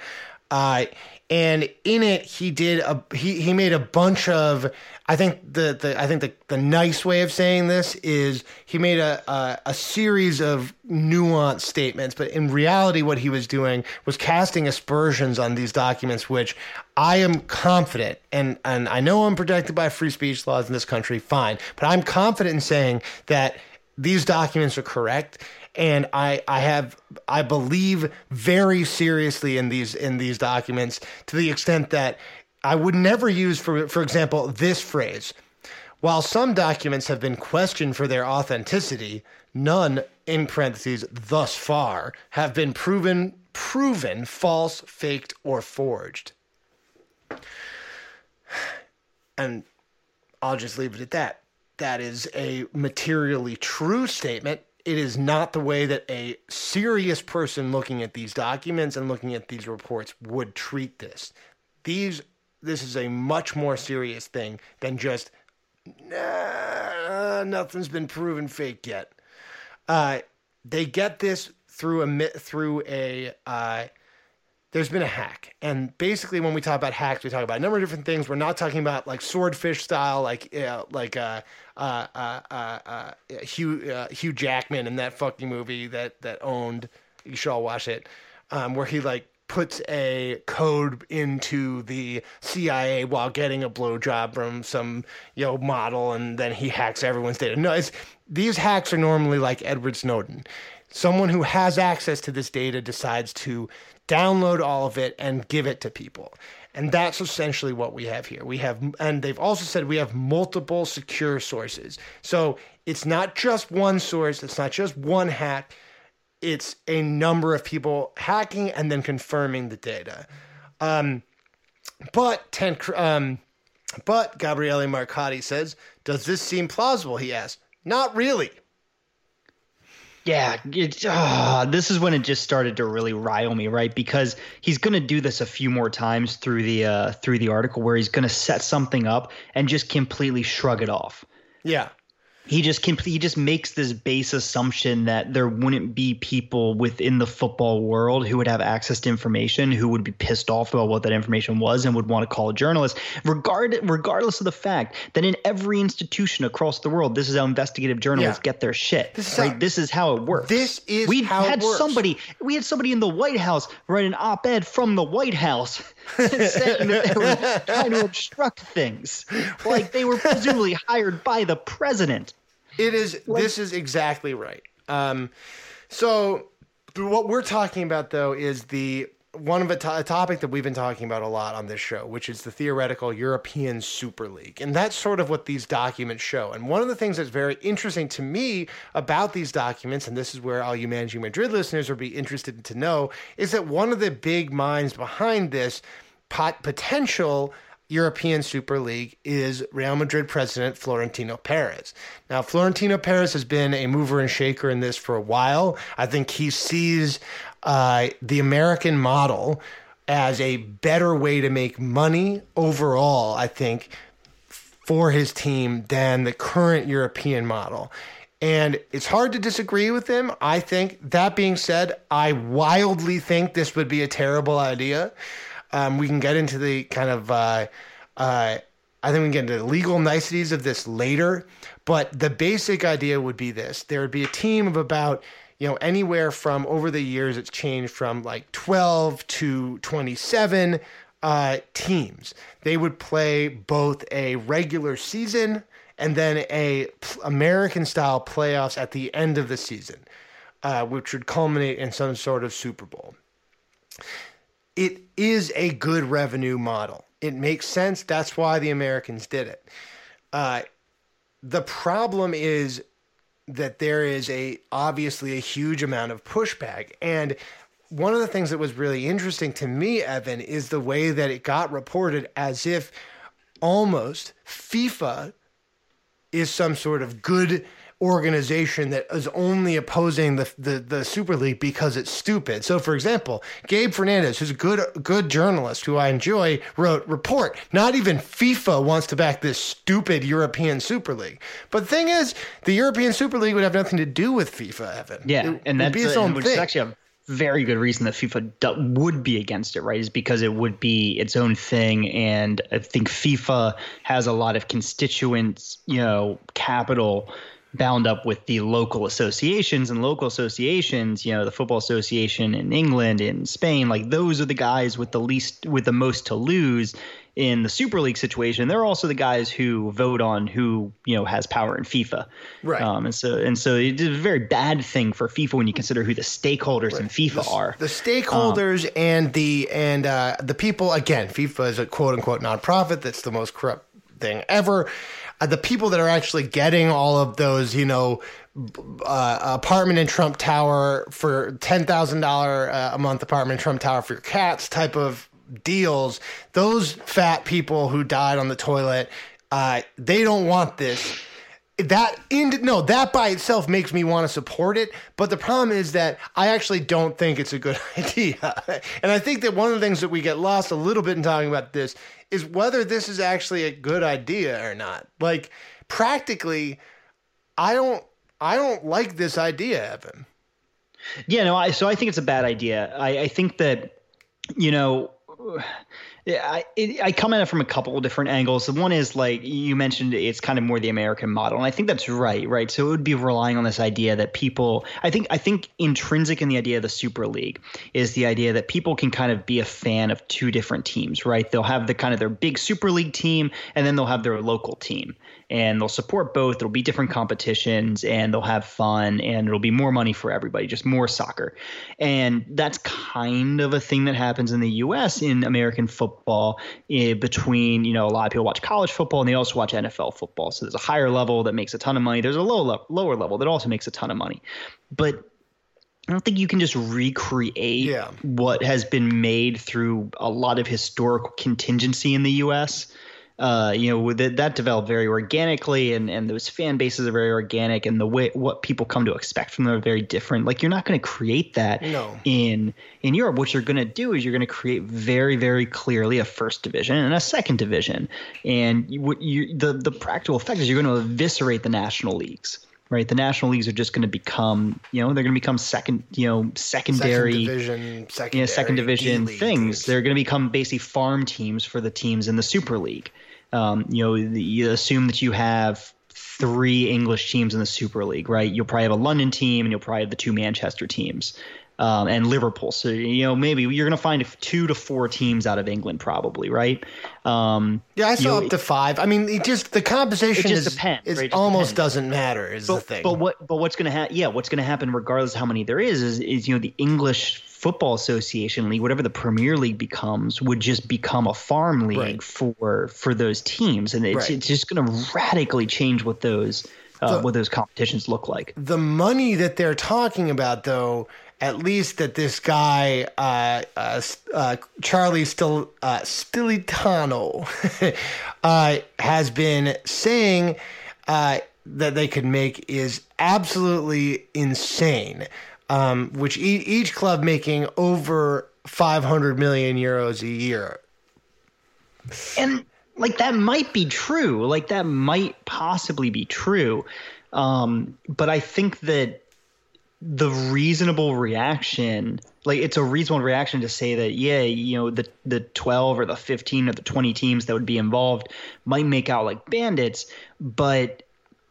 [SPEAKER 1] Uh, and in it he did a he, he made a bunch of I think the, the I think the, the nice way of saying this is he made a, a, a series of nuanced statements, but in reality what he was doing was casting aspersions on these documents, which I am confident and and I know I'm protected by free speech laws in this country, fine, but I'm confident in saying that these documents are correct and I I have I believe very seriously in these in these documents to the extent that I would never use for for example this phrase. While some documents have been questioned for their authenticity, none in parentheses thus far have been proven proven false, faked or forged. And I'll just leave it at that. That is a materially true statement it is not the way that a serious person looking at these documents and looking at these reports would treat this. These this is a much more serious thing than just nah, nothing's been proven fake yet. Uh, they get this through a through a uh, there's been a hack. And basically, when we talk about hacks, we talk about a number of different things. We're not talking about like swordfish style, like uh, like uh, uh, uh, uh, uh Hugh uh, Hugh Jackman in that fucking movie that that owned. You should all watch it, um, where he like puts a code into the CIA while getting a blowjob from some you know model, and then he hacks everyone's data. No, it's these hacks are normally like Edward Snowden. Someone who has access to this data decides to download all of it and give it to people. And that's essentially what we have here. We have, and they've also said we have multiple secure sources. So it's not just one source, it's not just one hack, it's a number of people hacking and then confirming the data. Um, but ten, um, but Gabriele Marcotti says, "Does this seem plausible?" He asked. Not really.
[SPEAKER 2] Yeah, uh, this is when it just started to really rile me, right? Because he's going to do this a few more times through the uh, through the article, where he's going to set something up and just completely shrug it off.
[SPEAKER 1] Yeah,
[SPEAKER 2] he just he just makes this base assumption that there wouldn't be people within the football world who would have access to information who would be pissed off about what that information was and would want to call a journalist regard regardless of the fact that in every institution across the world this is how investigative journalists yeah. get their shit this is right? how, this is how it works.
[SPEAKER 1] this is
[SPEAKER 2] we had somebody we had somebody in the White House write an op-ed from the White House (laughs) saying that they were trying to obstruct things. Like they were presumably hired by the president
[SPEAKER 1] it is. Like, this is exactly right. Um, so what we're talking about though is the one of a, to- a topic that we've been talking about a lot on this show, which is the theoretical European Super League. And that's sort of what these documents show. And one of the things that's very interesting to me about these documents, and this is where all you Managing Madrid listeners will be interested to know, is that one of the big minds behind this pot- potential European Super League is Real Madrid president Florentino Perez. Now, Florentino Perez has been a mover and shaker in this for a while. I think he sees uh, the American model as a better way to make money overall, I think, for his team than the current European model. And it's hard to disagree with him. I think, that being said, I wildly think this would be a terrible idea. Um, we can get into the kind of, uh, uh, I think we can get into the legal niceties of this later, but the basic idea would be this: there would be a team of about you know anywhere from over the years it's changed from like 12 to 27 uh, teams. They would play both a regular season and then a American style playoffs at the end of the season, uh, which would culminate in some sort of Super Bowl it is a good revenue model. It makes sense. That's why the Americans did it. Uh, the problem is that there is a obviously a huge amount of pushback and one of the things that was really interesting to me evan is the way that it got reported as if almost fifa is some sort of good organization that is only opposing the, the, the Super League because it's stupid. So, for example, Gabe Fernandez, who's a good good journalist who I enjoy, wrote report. Not even FIFA wants to back this stupid European Super League. But the thing is, the European Super League would have nothing to do with FIFA, Evan.
[SPEAKER 2] Yeah, it, and that's be its own which thing. is actually a very good reason that FIFA do, would be against it, right? Is because it would be its own thing, and I think FIFA has a lot of constituents, you know, capital bound up with the local associations and local associations you know the football association in england in spain like those are the guys with the least with the most to lose in the super league situation. They're also the guys who vote on who you know has power in fifa.
[SPEAKER 1] Right.
[SPEAKER 2] Um, and so and so it's a very bad thing for fifa when you consider who the stakeholders right. in fifa
[SPEAKER 1] the,
[SPEAKER 2] are.
[SPEAKER 1] the stakeholders um, and the and uh, the people. Again fifa is a quote unquote nonprofit. That's the most corrupt thing ever the people that are actually getting all of those, you know, uh, apartment in Trump Tower for ten thousand dollar a month apartment in Trump Tower for your cats type of deals. Those fat people who died on the toilet, uh, they don't want this. That in no, that by itself makes me want to support it. But the problem is that I actually don't think it's a good (laughs) idea. and I think that one of the things that we get lost a little bit in talking about this is whether this is actually a good idea or not. Like practically, I don't I don't like this idea, Evan.
[SPEAKER 2] Yeah, no, I, so I think it's a bad idea. I, I think that, you know, I, it, I come at it from a couple of different angles. The one is like you mentioned, it's kind of more the American model, and I think that's right, right. So it would be relying on this idea that people. I think I think intrinsic in the idea of the Super League is the idea that people can kind of be a fan of two different teams, right? They'll have the kind of their big Super League team, and then they'll have their local team and they'll support both. There'll be different competitions and they'll have fun and it'll be more money for everybody, just more soccer. And that's kind of a thing that happens in the US in American football eh, between, you know, a lot of people watch college football and they also watch NFL football. So there's a higher level that makes a ton of money. There's a low le- lower level that also makes a ton of money. But I don't think you can just recreate
[SPEAKER 1] Yeah.
[SPEAKER 2] what has been made through a lot of historical contingency in the U.S. Uh, you know, that that developed very organically, and and those fan bases are very organic, and the way what people come to expect from them are very different. Like you're not going to create that
[SPEAKER 1] No.
[SPEAKER 2] in in Europe. What you're going to do is you're going to create very very clearly a first division and a second division, and you, what you the the practical effect is you're going to eviscerate the national leagues. Right, the national leagues are just going to become, you know, they're going to become second, you know, secondary,
[SPEAKER 1] Second division, secondary,
[SPEAKER 2] yeah, second division
[SPEAKER 1] D-League
[SPEAKER 2] things. They're going to become basically farm teams for the teams in the Super League. Um, you know, you assume that you have three English teams in the Super League, right? You'll probably have a London team, and you'll probably have the two Manchester teams. Um, and Liverpool. So you know maybe you're going to find two to four teams out of England, probably, right? Um,
[SPEAKER 1] Yeah, I
[SPEAKER 2] you
[SPEAKER 1] saw
[SPEAKER 2] know,
[SPEAKER 1] up to five. I mean, it just the composition
[SPEAKER 2] It just
[SPEAKER 1] is,
[SPEAKER 2] depends,
[SPEAKER 1] is
[SPEAKER 2] right? It just
[SPEAKER 1] almost
[SPEAKER 2] depends.
[SPEAKER 1] doesn't matter. Is the
[SPEAKER 2] but,
[SPEAKER 1] thing.
[SPEAKER 2] but what but what's going to happen? Yeah, what's going to happen regardless of how many there is is is you know the English Football Association league, whatever the Premier League becomes, would just become a farm league
[SPEAKER 1] Right.
[SPEAKER 2] for for those teams, and it's
[SPEAKER 1] Right.
[SPEAKER 2] it's just going to radically change what those uh,
[SPEAKER 1] The-
[SPEAKER 2] what those competitions look like.
[SPEAKER 1] the money that they're talking about, though, at least that this guy uh, uh, uh, Charlie Stil uh, Stillitano (laughs) uh, has been saying uh, that they could make is absolutely insane. Um, which e- each club making over 500 million euros a year.
[SPEAKER 2] and like that might be true like that might possibly be true um but i think that the reasonable reaction like it's a reasonable reaction to say that yeah you know the the 12 or the 15 or the 20 teams that would be involved might make out like bandits but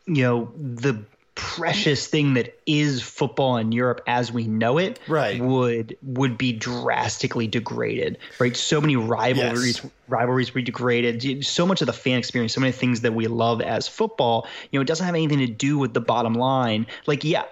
[SPEAKER 2] you know the precious thing that is football in Europe as we know it
[SPEAKER 1] Right.
[SPEAKER 2] would would be drastically degraded right? So many rivalries
[SPEAKER 1] Yes.
[SPEAKER 2] rivalries be degraded. So much of the fan experience so many things that we love as football you know it doesn't have anything to do with the bottom line. Like yeah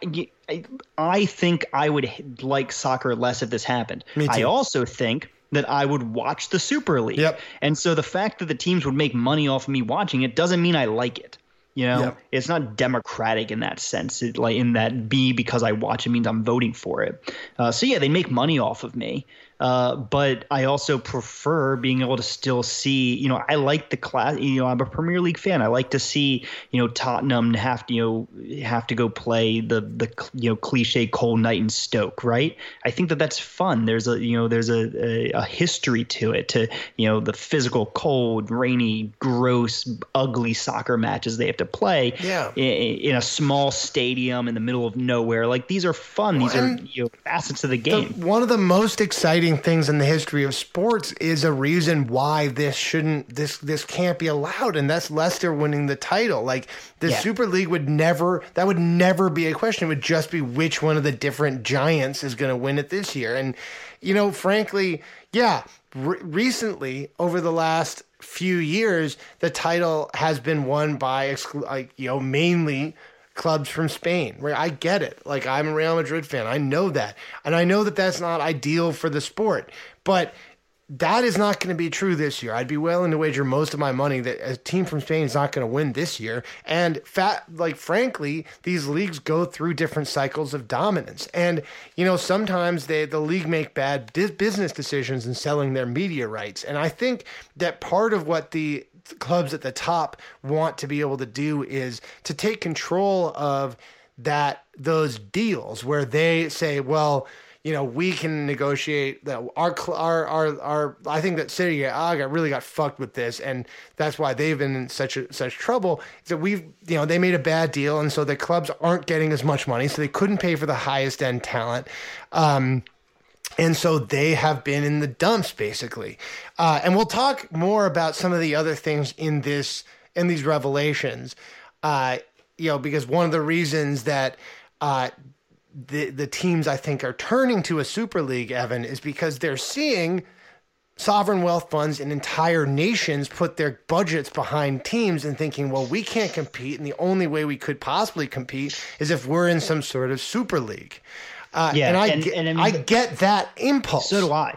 [SPEAKER 2] I think I would like soccer less if this happened.
[SPEAKER 1] Me
[SPEAKER 2] I also think that I would watch the Super League.
[SPEAKER 1] Yep.
[SPEAKER 2] and so the fact that the teams would make money off of me watching it doesn't mean I like it you know, it's not democratic in that sense. It, like in that B because I watch it means I'm voting for it. Uh, so yeah, they make money off of me. Uh, but I also prefer being able to still see. You know, I like the class. You know, I'm a Premier League fan. I like to see. You know, Tottenham have to. You know, have to go play the the you know cliche cold night in Stoke. Right. I think that that's fun. There's a you know there's a, a, a history to it. To you know the physical, cold, rainy, gross, ugly soccer matches they have to play.
[SPEAKER 1] Yeah.
[SPEAKER 2] In, in a small stadium in the middle of nowhere. Like these are fun. These are you know facets of the
[SPEAKER 1] The-
[SPEAKER 2] game.
[SPEAKER 1] one of the most exciting things in the history of sports is a reason why this shouldn't this this can't be allowed and that's Leicester winning the title. Like the
[SPEAKER 2] Yeah.
[SPEAKER 1] Super League would never that would never be a question. It would just be which one of the different giants is going to win it this year. And you know frankly yeah re- recently over the last few years the title has been won by exclu- like you know mainly clubs from Spain. Right? I get it. Like I'm a Real Madrid fan. I know that. And I know that that's not ideal for the sport. But that is not going to be true this year. I'd be willing to wager most of my money that a team from Spain is not going to win this year. And fat, like frankly, these leagues go through different cycles of dominance. And you know, sometimes they the league make bad business decisions in selling their media rights. And I think that part of what the clubs at the top want to be able to do is to take control of that those deals where they say, well, you know, we can negotiate that our our our our. I think that Serie A got really got fucked with this, and that's why they've been in such a, such trouble. Is that we've you know they made a bad deal, and so the clubs aren't getting as much money, so they couldn't pay for the highest end talent. Um, and so they have been in the dumps basically. Uh, and we'll talk more about some of the other things in this in these revelations. Uh, you know, because one of the reasons that uh, the the teams I think are turning to a super league, Evan, is because they're seeing sovereign wealth funds and entire nations put their budgets behind teams and thinking, well, we can't compete, and the only way we could possibly compete is if we're in some sort of super league. Uh, yeah, and I and, get, and I, mean, I get that impulse.
[SPEAKER 2] So do I.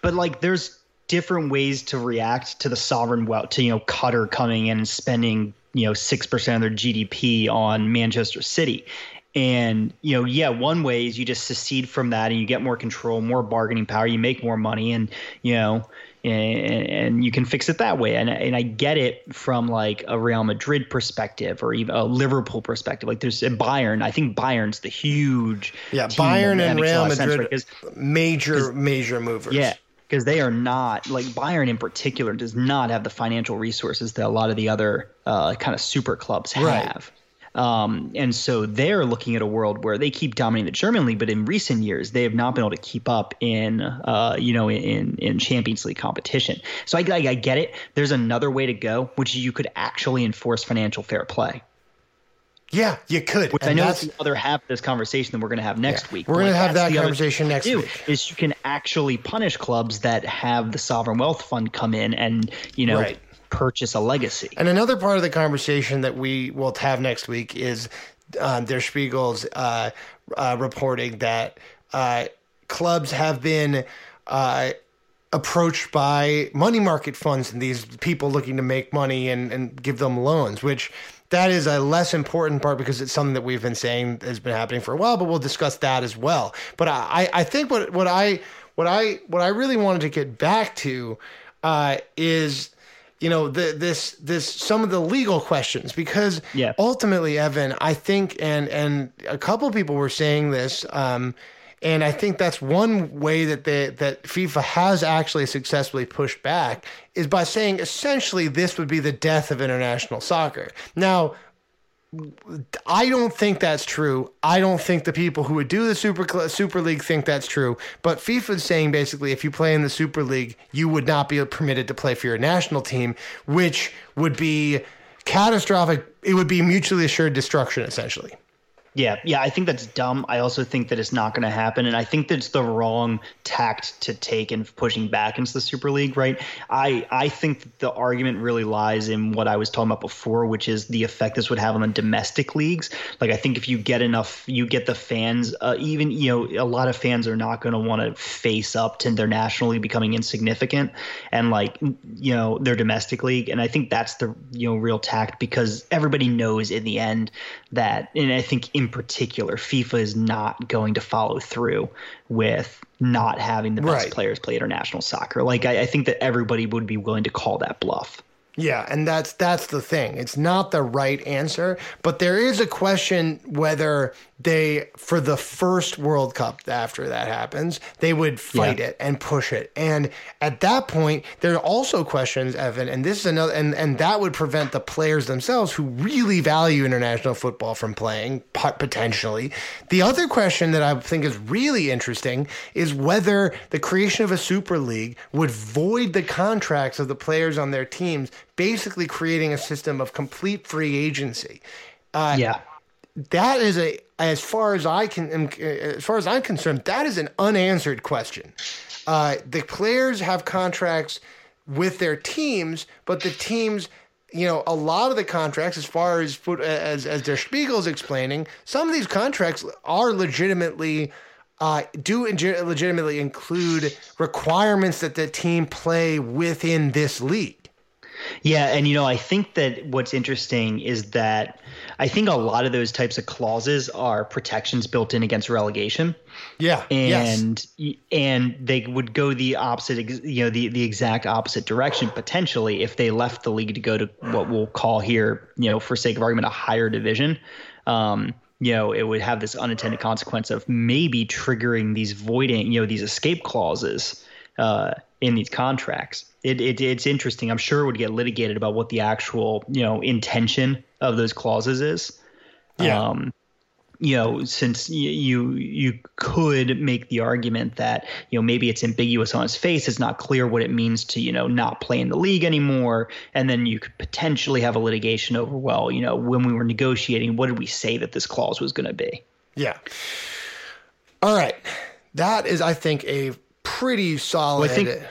[SPEAKER 2] But like, there's different ways to react to the sovereign wealth, to you know Qatar coming in and spending you know six percent of their GDP on Manchester City. And you know, yeah, one way is you just secede from that and you get more control, more bargaining power, you make more money, and you know, and, and, you can fix it that way. And and I get it from like a Real Madrid perspective or even a Liverpool perspective. Like there's a Bayern. I think Bayern's the huge
[SPEAKER 1] yeah Bayern and Real Madrid sense, major major movers.
[SPEAKER 2] Yeah, because they are not like Bayern in particular does not have the financial resources that a lot of the other uh, kind of super clubs have. Right. Um, and so they're looking at a world where they keep dominating the German league, but in recent years they have not been able to keep up in, uh, you know, in in Champions League competition. So I, I, I get it. There's another way to go, which you could actually enforce financial fair play.
[SPEAKER 1] Yeah, you could.
[SPEAKER 2] Which and I know is the other half of this conversation that we're going to have next yeah, week.
[SPEAKER 1] We're going to have that conversation next
[SPEAKER 2] do,
[SPEAKER 1] week.
[SPEAKER 2] Is you can actually punish clubs that have the sovereign wealth fund come in and you know right purchase a legacy.
[SPEAKER 1] And another part of the conversation that we will have next week is uh, Der Spiegel's uh, uh, reporting that uh, clubs have been uh, approached by money market funds and these people looking to make money and, and give them loans, which that is a less important part because it's something that we've been saying has been happening for a while, but we'll discuss that as well. But I, I think what, what I what I what I really wanted to get back to uh, is you know the, this this some of the legal questions because yeah. ultimately Evan I think and and a couple people were saying this um, and I think that's one way that they, that FIFA has actually successfully pushed back is by saying essentially this would be the death of international soccer. Now, I don't think that's true. I don't think the people who would do the Super Super League think that's true. But FIFA is saying basically, if you play in the Super League, you would not be permitted to play for your national team, which would be catastrophic. It would be mutually assured destruction, essentially.
[SPEAKER 2] Yeah, yeah, I think that's dumb. I also think that it's not going to happen, and I think that's the wrong tact to take in pushing back into the Super League. Right? I I think the argument really lies in what I was talking about before, which is the effect this would have on the domestic leagues. Like, I think if you get enough, you get the fans. Uh, even you know, a lot of fans are not going to want to face up to their national league becoming insignificant, and like you know their domestic league. And I think that's the you know real tact because everybody knows in the end that, and I think in particular, FIFA is not going to follow through with not having the best right. players play international soccer. Like I, I think that everybody would be willing to call that bluff.
[SPEAKER 1] Yeah, and that's that's the thing. It's not the right answer, but there is a question whether they for the first World Cup after that happens, they would fight yeah. it and push it. And at that point, there are also questions, Evan, and this is another and and that would prevent the players themselves who really value international football from playing potentially. The other question that I think is really interesting is whether the creation of a super league would void the contracts of the players on their teams, basically creating a system of complete free agency.
[SPEAKER 2] Uh, yeah
[SPEAKER 1] that is a as far as I can as far as I'm concerned, that is an unanswered question. Uh, the players have contracts with their teams, but the teams, you know, a lot of the contracts, as far as as as Der Spiegel's explaining, some of these contracts are legitimately. Uh, do legitimately include requirements that the team play within this league.
[SPEAKER 2] Yeah, and you know, I think that what's interesting is that I think a lot of those types of clauses are protections built in against relegation.
[SPEAKER 1] Yeah,
[SPEAKER 2] and yes. and they would go the opposite, you know, the the exact opposite direction potentially if they left the league to go to what we'll call here, you know, for sake of argument, a higher division. Um, you know, it would have this unintended consequence of maybe triggering these voiding, you know, these escape clauses uh, in these contracts. It, it, it's interesting. I'm sure it would get litigated about what the actual, you know, intention of those clauses is.
[SPEAKER 1] Yeah.
[SPEAKER 2] Um, you know, since you you could make the argument that you know maybe it's ambiguous on its face, it's not clear what it means to you know not play in the league anymore, and then you could potentially have a litigation over well, you know, when we were negotiating, what did we say that this clause was going to be?
[SPEAKER 1] Yeah. All right, that is, I think, a pretty solid.
[SPEAKER 2] Well, I think,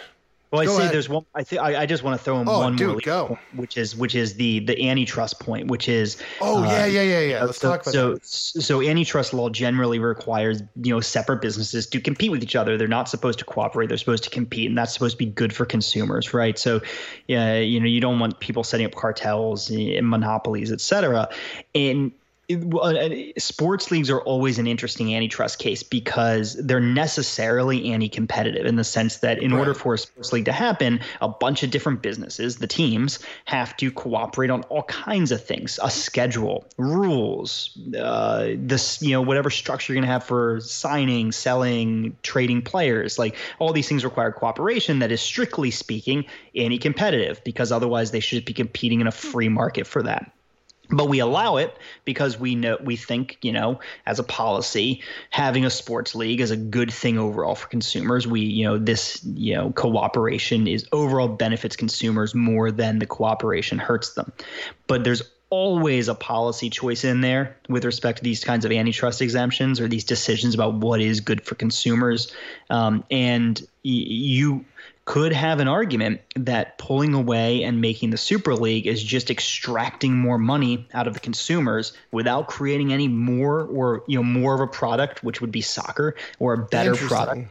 [SPEAKER 2] well, I say
[SPEAKER 1] ahead.
[SPEAKER 2] there's one. I think I, I just want to throw in
[SPEAKER 1] Oh,
[SPEAKER 2] one
[SPEAKER 1] dude,
[SPEAKER 2] more,
[SPEAKER 1] go.
[SPEAKER 2] point, which is which is the the antitrust point, which is
[SPEAKER 1] oh
[SPEAKER 2] uh,
[SPEAKER 1] yeah, yeah, yeah, yeah. Let's
[SPEAKER 2] so,
[SPEAKER 1] talk about
[SPEAKER 2] so,
[SPEAKER 1] that.
[SPEAKER 2] so antitrust law generally requires you know separate businesses to compete with each other. They're not supposed to cooperate. They're supposed to compete, and that's supposed to be good for consumers, right? So, yeah, you know, you don't want people setting up cartels and monopolies, et cetera. And sports leagues are always an interesting antitrust case because they're necessarily anti-competitive in the sense that in order for a sports league to happen, a bunch of different businesses, the teams, have to cooperate on all kinds of things: a schedule, rules, uh, this you know whatever structure you're going to have for signing, selling, trading players. Like all these things require cooperation that is strictly speaking anti-competitive because otherwise they should be competing in a free market for that but we allow it because we know we think you know as a policy having a sports league is a good thing overall for consumers. We you know this you know cooperation is overall benefits consumers more than the cooperation hurts them. But there's always a policy choice in there with respect to these kinds of antitrust exemptions or these decisions about what is good for consumers. Um, and y- you could have an argument that pulling away and making the Super League is just extracting more money out of the consumers without creating any more or you know more of a product, which would be soccer or a better product.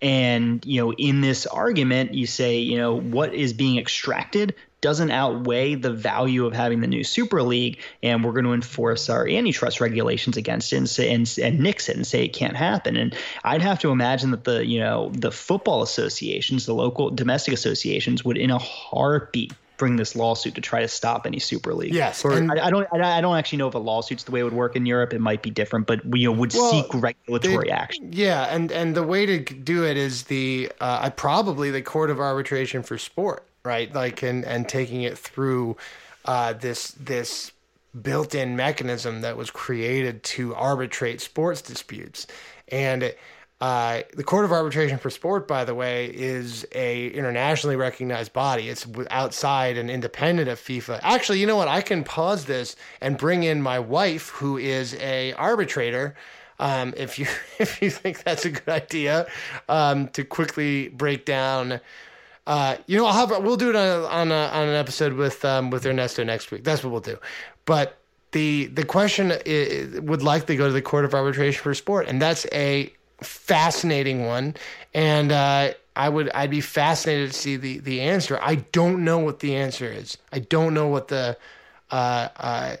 [SPEAKER 2] And you know, in this argument, you say, you know, what is being extracted doesn't outweigh the value of having the new Super League, and we're going to enforce our antitrust regulations against it and, say, and, and nix it and say it can't happen. And I'd have to imagine that the you know the football associations, the local domestic associations, would in a heartbeat bring this lawsuit to try to stop any Super League.
[SPEAKER 1] Yes,
[SPEAKER 2] Or, I, I don't I, I don't actually know if a lawsuit's the way it would work in Europe. It might be different, but we you know, would
[SPEAKER 1] Well,
[SPEAKER 2] seek regulatory
[SPEAKER 1] They-
[SPEAKER 2] action.
[SPEAKER 1] Yeah, and and the way to do it is the uh, I probably the Court of Arbitration for Sport, right? Like and and taking it through uh, this this built-in mechanism that was created to arbitrate sports disputes, and. Uh, the Court of Arbitration for Sport, by the way, is a internationally recognized body. It's outside and independent of FIFA. Actually, you know what? I can pause this and bring in my wife, who is a arbitrator, um, if you (laughs) if you think that's a good idea, um, to quickly break down. Uh, you know, I'll have we'll do it on a, on, a, on an episode with um, with Ernesto next week. That's what we'll do. But the the question i would likely go to the Court of Arbitration for Sport, and that's a fascinating one. And uh, I would I'd be fascinated to see the the answer. I don't know what the answer is. I don't know what the uh, uh,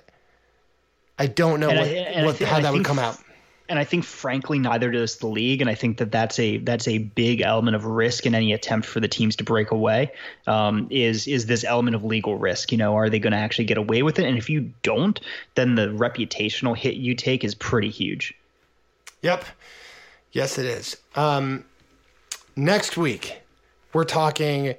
[SPEAKER 1] I don't know
[SPEAKER 2] And
[SPEAKER 1] what,
[SPEAKER 2] I
[SPEAKER 1] what
[SPEAKER 2] thi-
[SPEAKER 1] how that would come out.
[SPEAKER 2] And I think frankly neither does the league and I think that that's a that's a big element of risk in any attempt for the teams to break away um, is is this element of legal risk you know are they going to actually get away with it and if you don't then the reputational hit you take is pretty huge
[SPEAKER 1] Yep. Yes, it is. Um, next week, we're talking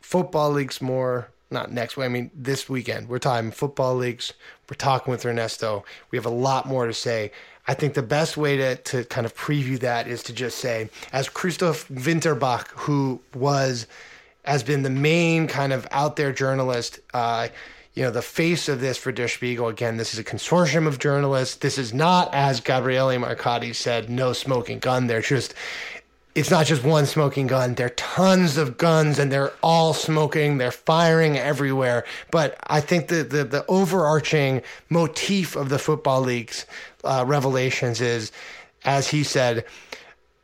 [SPEAKER 1] Football Leaks more. Not next week. I mean, this weekend. We're talking Football Leaks. We're talking with Ernesto. We have a lot more to say. I think the best way to, to kind of preview that is to just say, as Christoph Winterbach, who was, has been the main kind of out there journalist, uh, you know, the face of this for Der Spiegel. Again, this is a consortium of journalists. This is not, as Gabriele Marcotti said, no smoking gun. They're just, it's not just one smoking gun. There are tons of guns and they're all smoking. They're firing everywhere. But I think the, the, the overarching motif of the Football Leaks uh, revelations is, as he said,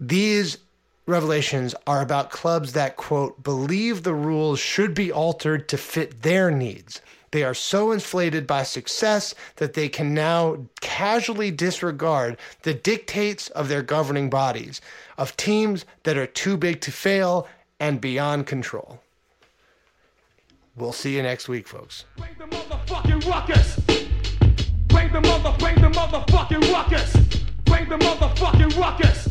[SPEAKER 1] these revelations are about clubs that, quote, believe the rules should be altered to fit their needs. They are so inflated by success that they can now casually disregard the dictates of their governing bodies, of teams that are too big to fail and beyond control. We'll see you next week, folks.
[SPEAKER 5] Bring the motherfucking ruckus. Bring the mother, bring the motherfucking ruckus. Bring the motherfucking ruckus.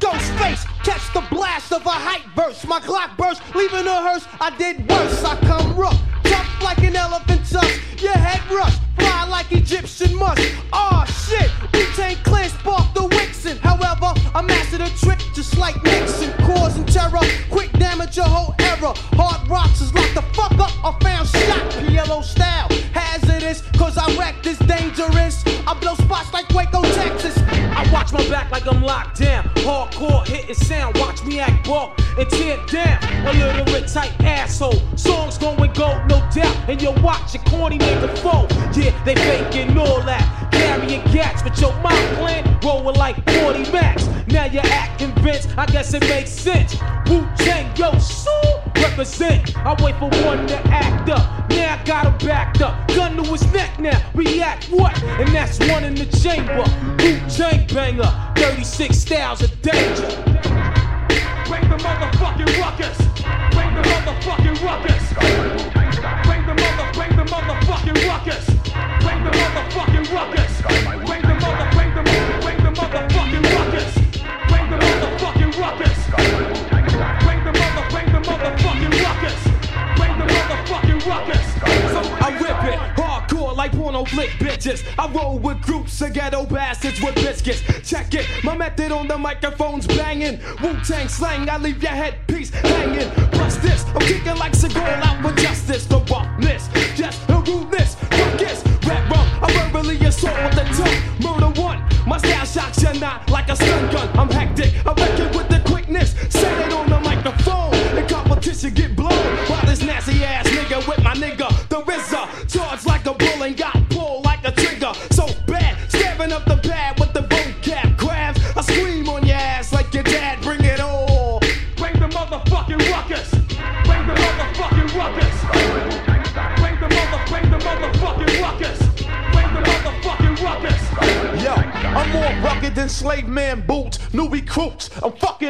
[SPEAKER 3] Ghostface, catch the blast of a hype verse. My clock burst, leaving a hearse. I did worse. I come rough, tough like an elephant tusk. Your head rush, fly like Egyptian musk. Aw oh, shit, Wu-Tang Clan sparked the Wixen. However, I mastered a trick just like Nixon, causing terror. Quick damage your whole era. Hard rocks is like the fuck up. I found shot, PLO style. Hazardous, cause I wreck this dangerous. I blow spots like Waco, Texas.
[SPEAKER 5] I watch my back like I'm locked down. Hardcore hitting sound, watch me act bulk and tear down. A little tight asshole. Songs going gold, no doubt. And you watch your corny nigga foe. Yeah, they faking all that. Carrying gats, but your mind plan rolling like 40 max. Now you act convinced, I guess it makes sense. Wu Tang, yo, so represent. I wait for one to act up. Now I got him backed up. Gun to his neck now. React what? And that's one in the chamber. Wu Tang banger. 36 styles of danger. Bring the motherfucking ruckus. Bring the motherfucking ruckus. Bring the mother, bring the motherfucking ruckus. I rip it hardcore like porno flick bitches. I roll with groups of ghetto bastards with biscuits. Check it, my method on the microphone's banging. Wu Tang slang, I leave your headpiece hanging. Plus this, I'm kicking like Seagal out for justice. The roughness, yes, the ruckus, rap rum. I verbally assault with the tongue. Murder one, my style shocks you not like a stun gun. I'm hectic, I reckon with the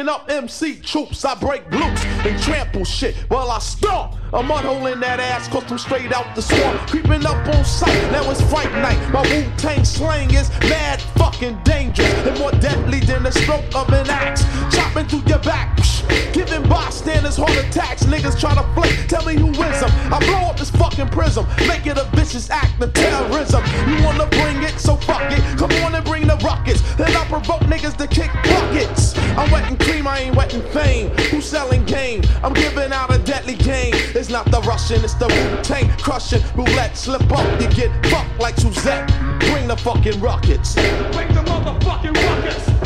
[SPEAKER 3] I'm up MC troops. I break glutes and trample shit while I stomp. I'm unholing that ass, cause I'm straight out the swamp. Creeping up on sight, now it's fight night. My Wu Tang slang is mad fucking dangerous and more deadly than the stroke of an axe. Chopping through your back, giving bystanders heart attacks. Niggas try to flick, tell me who is them. I blow up this fucking prism, make it a vicious act of terrorism. You wanna bring it, so fuck it. Come on and bring the rockets. Then I provoke niggas to kick buckets. I'm wetting cream, I ain't wetting fame. Who's selling game? I'm giving out a deadly game. It's not the Russian, it's the Wu crushing. Roulette, slip up, you get fucked like Suzette. Bring the fucking rockets.
[SPEAKER 5] Bring the motherfucking ruckus.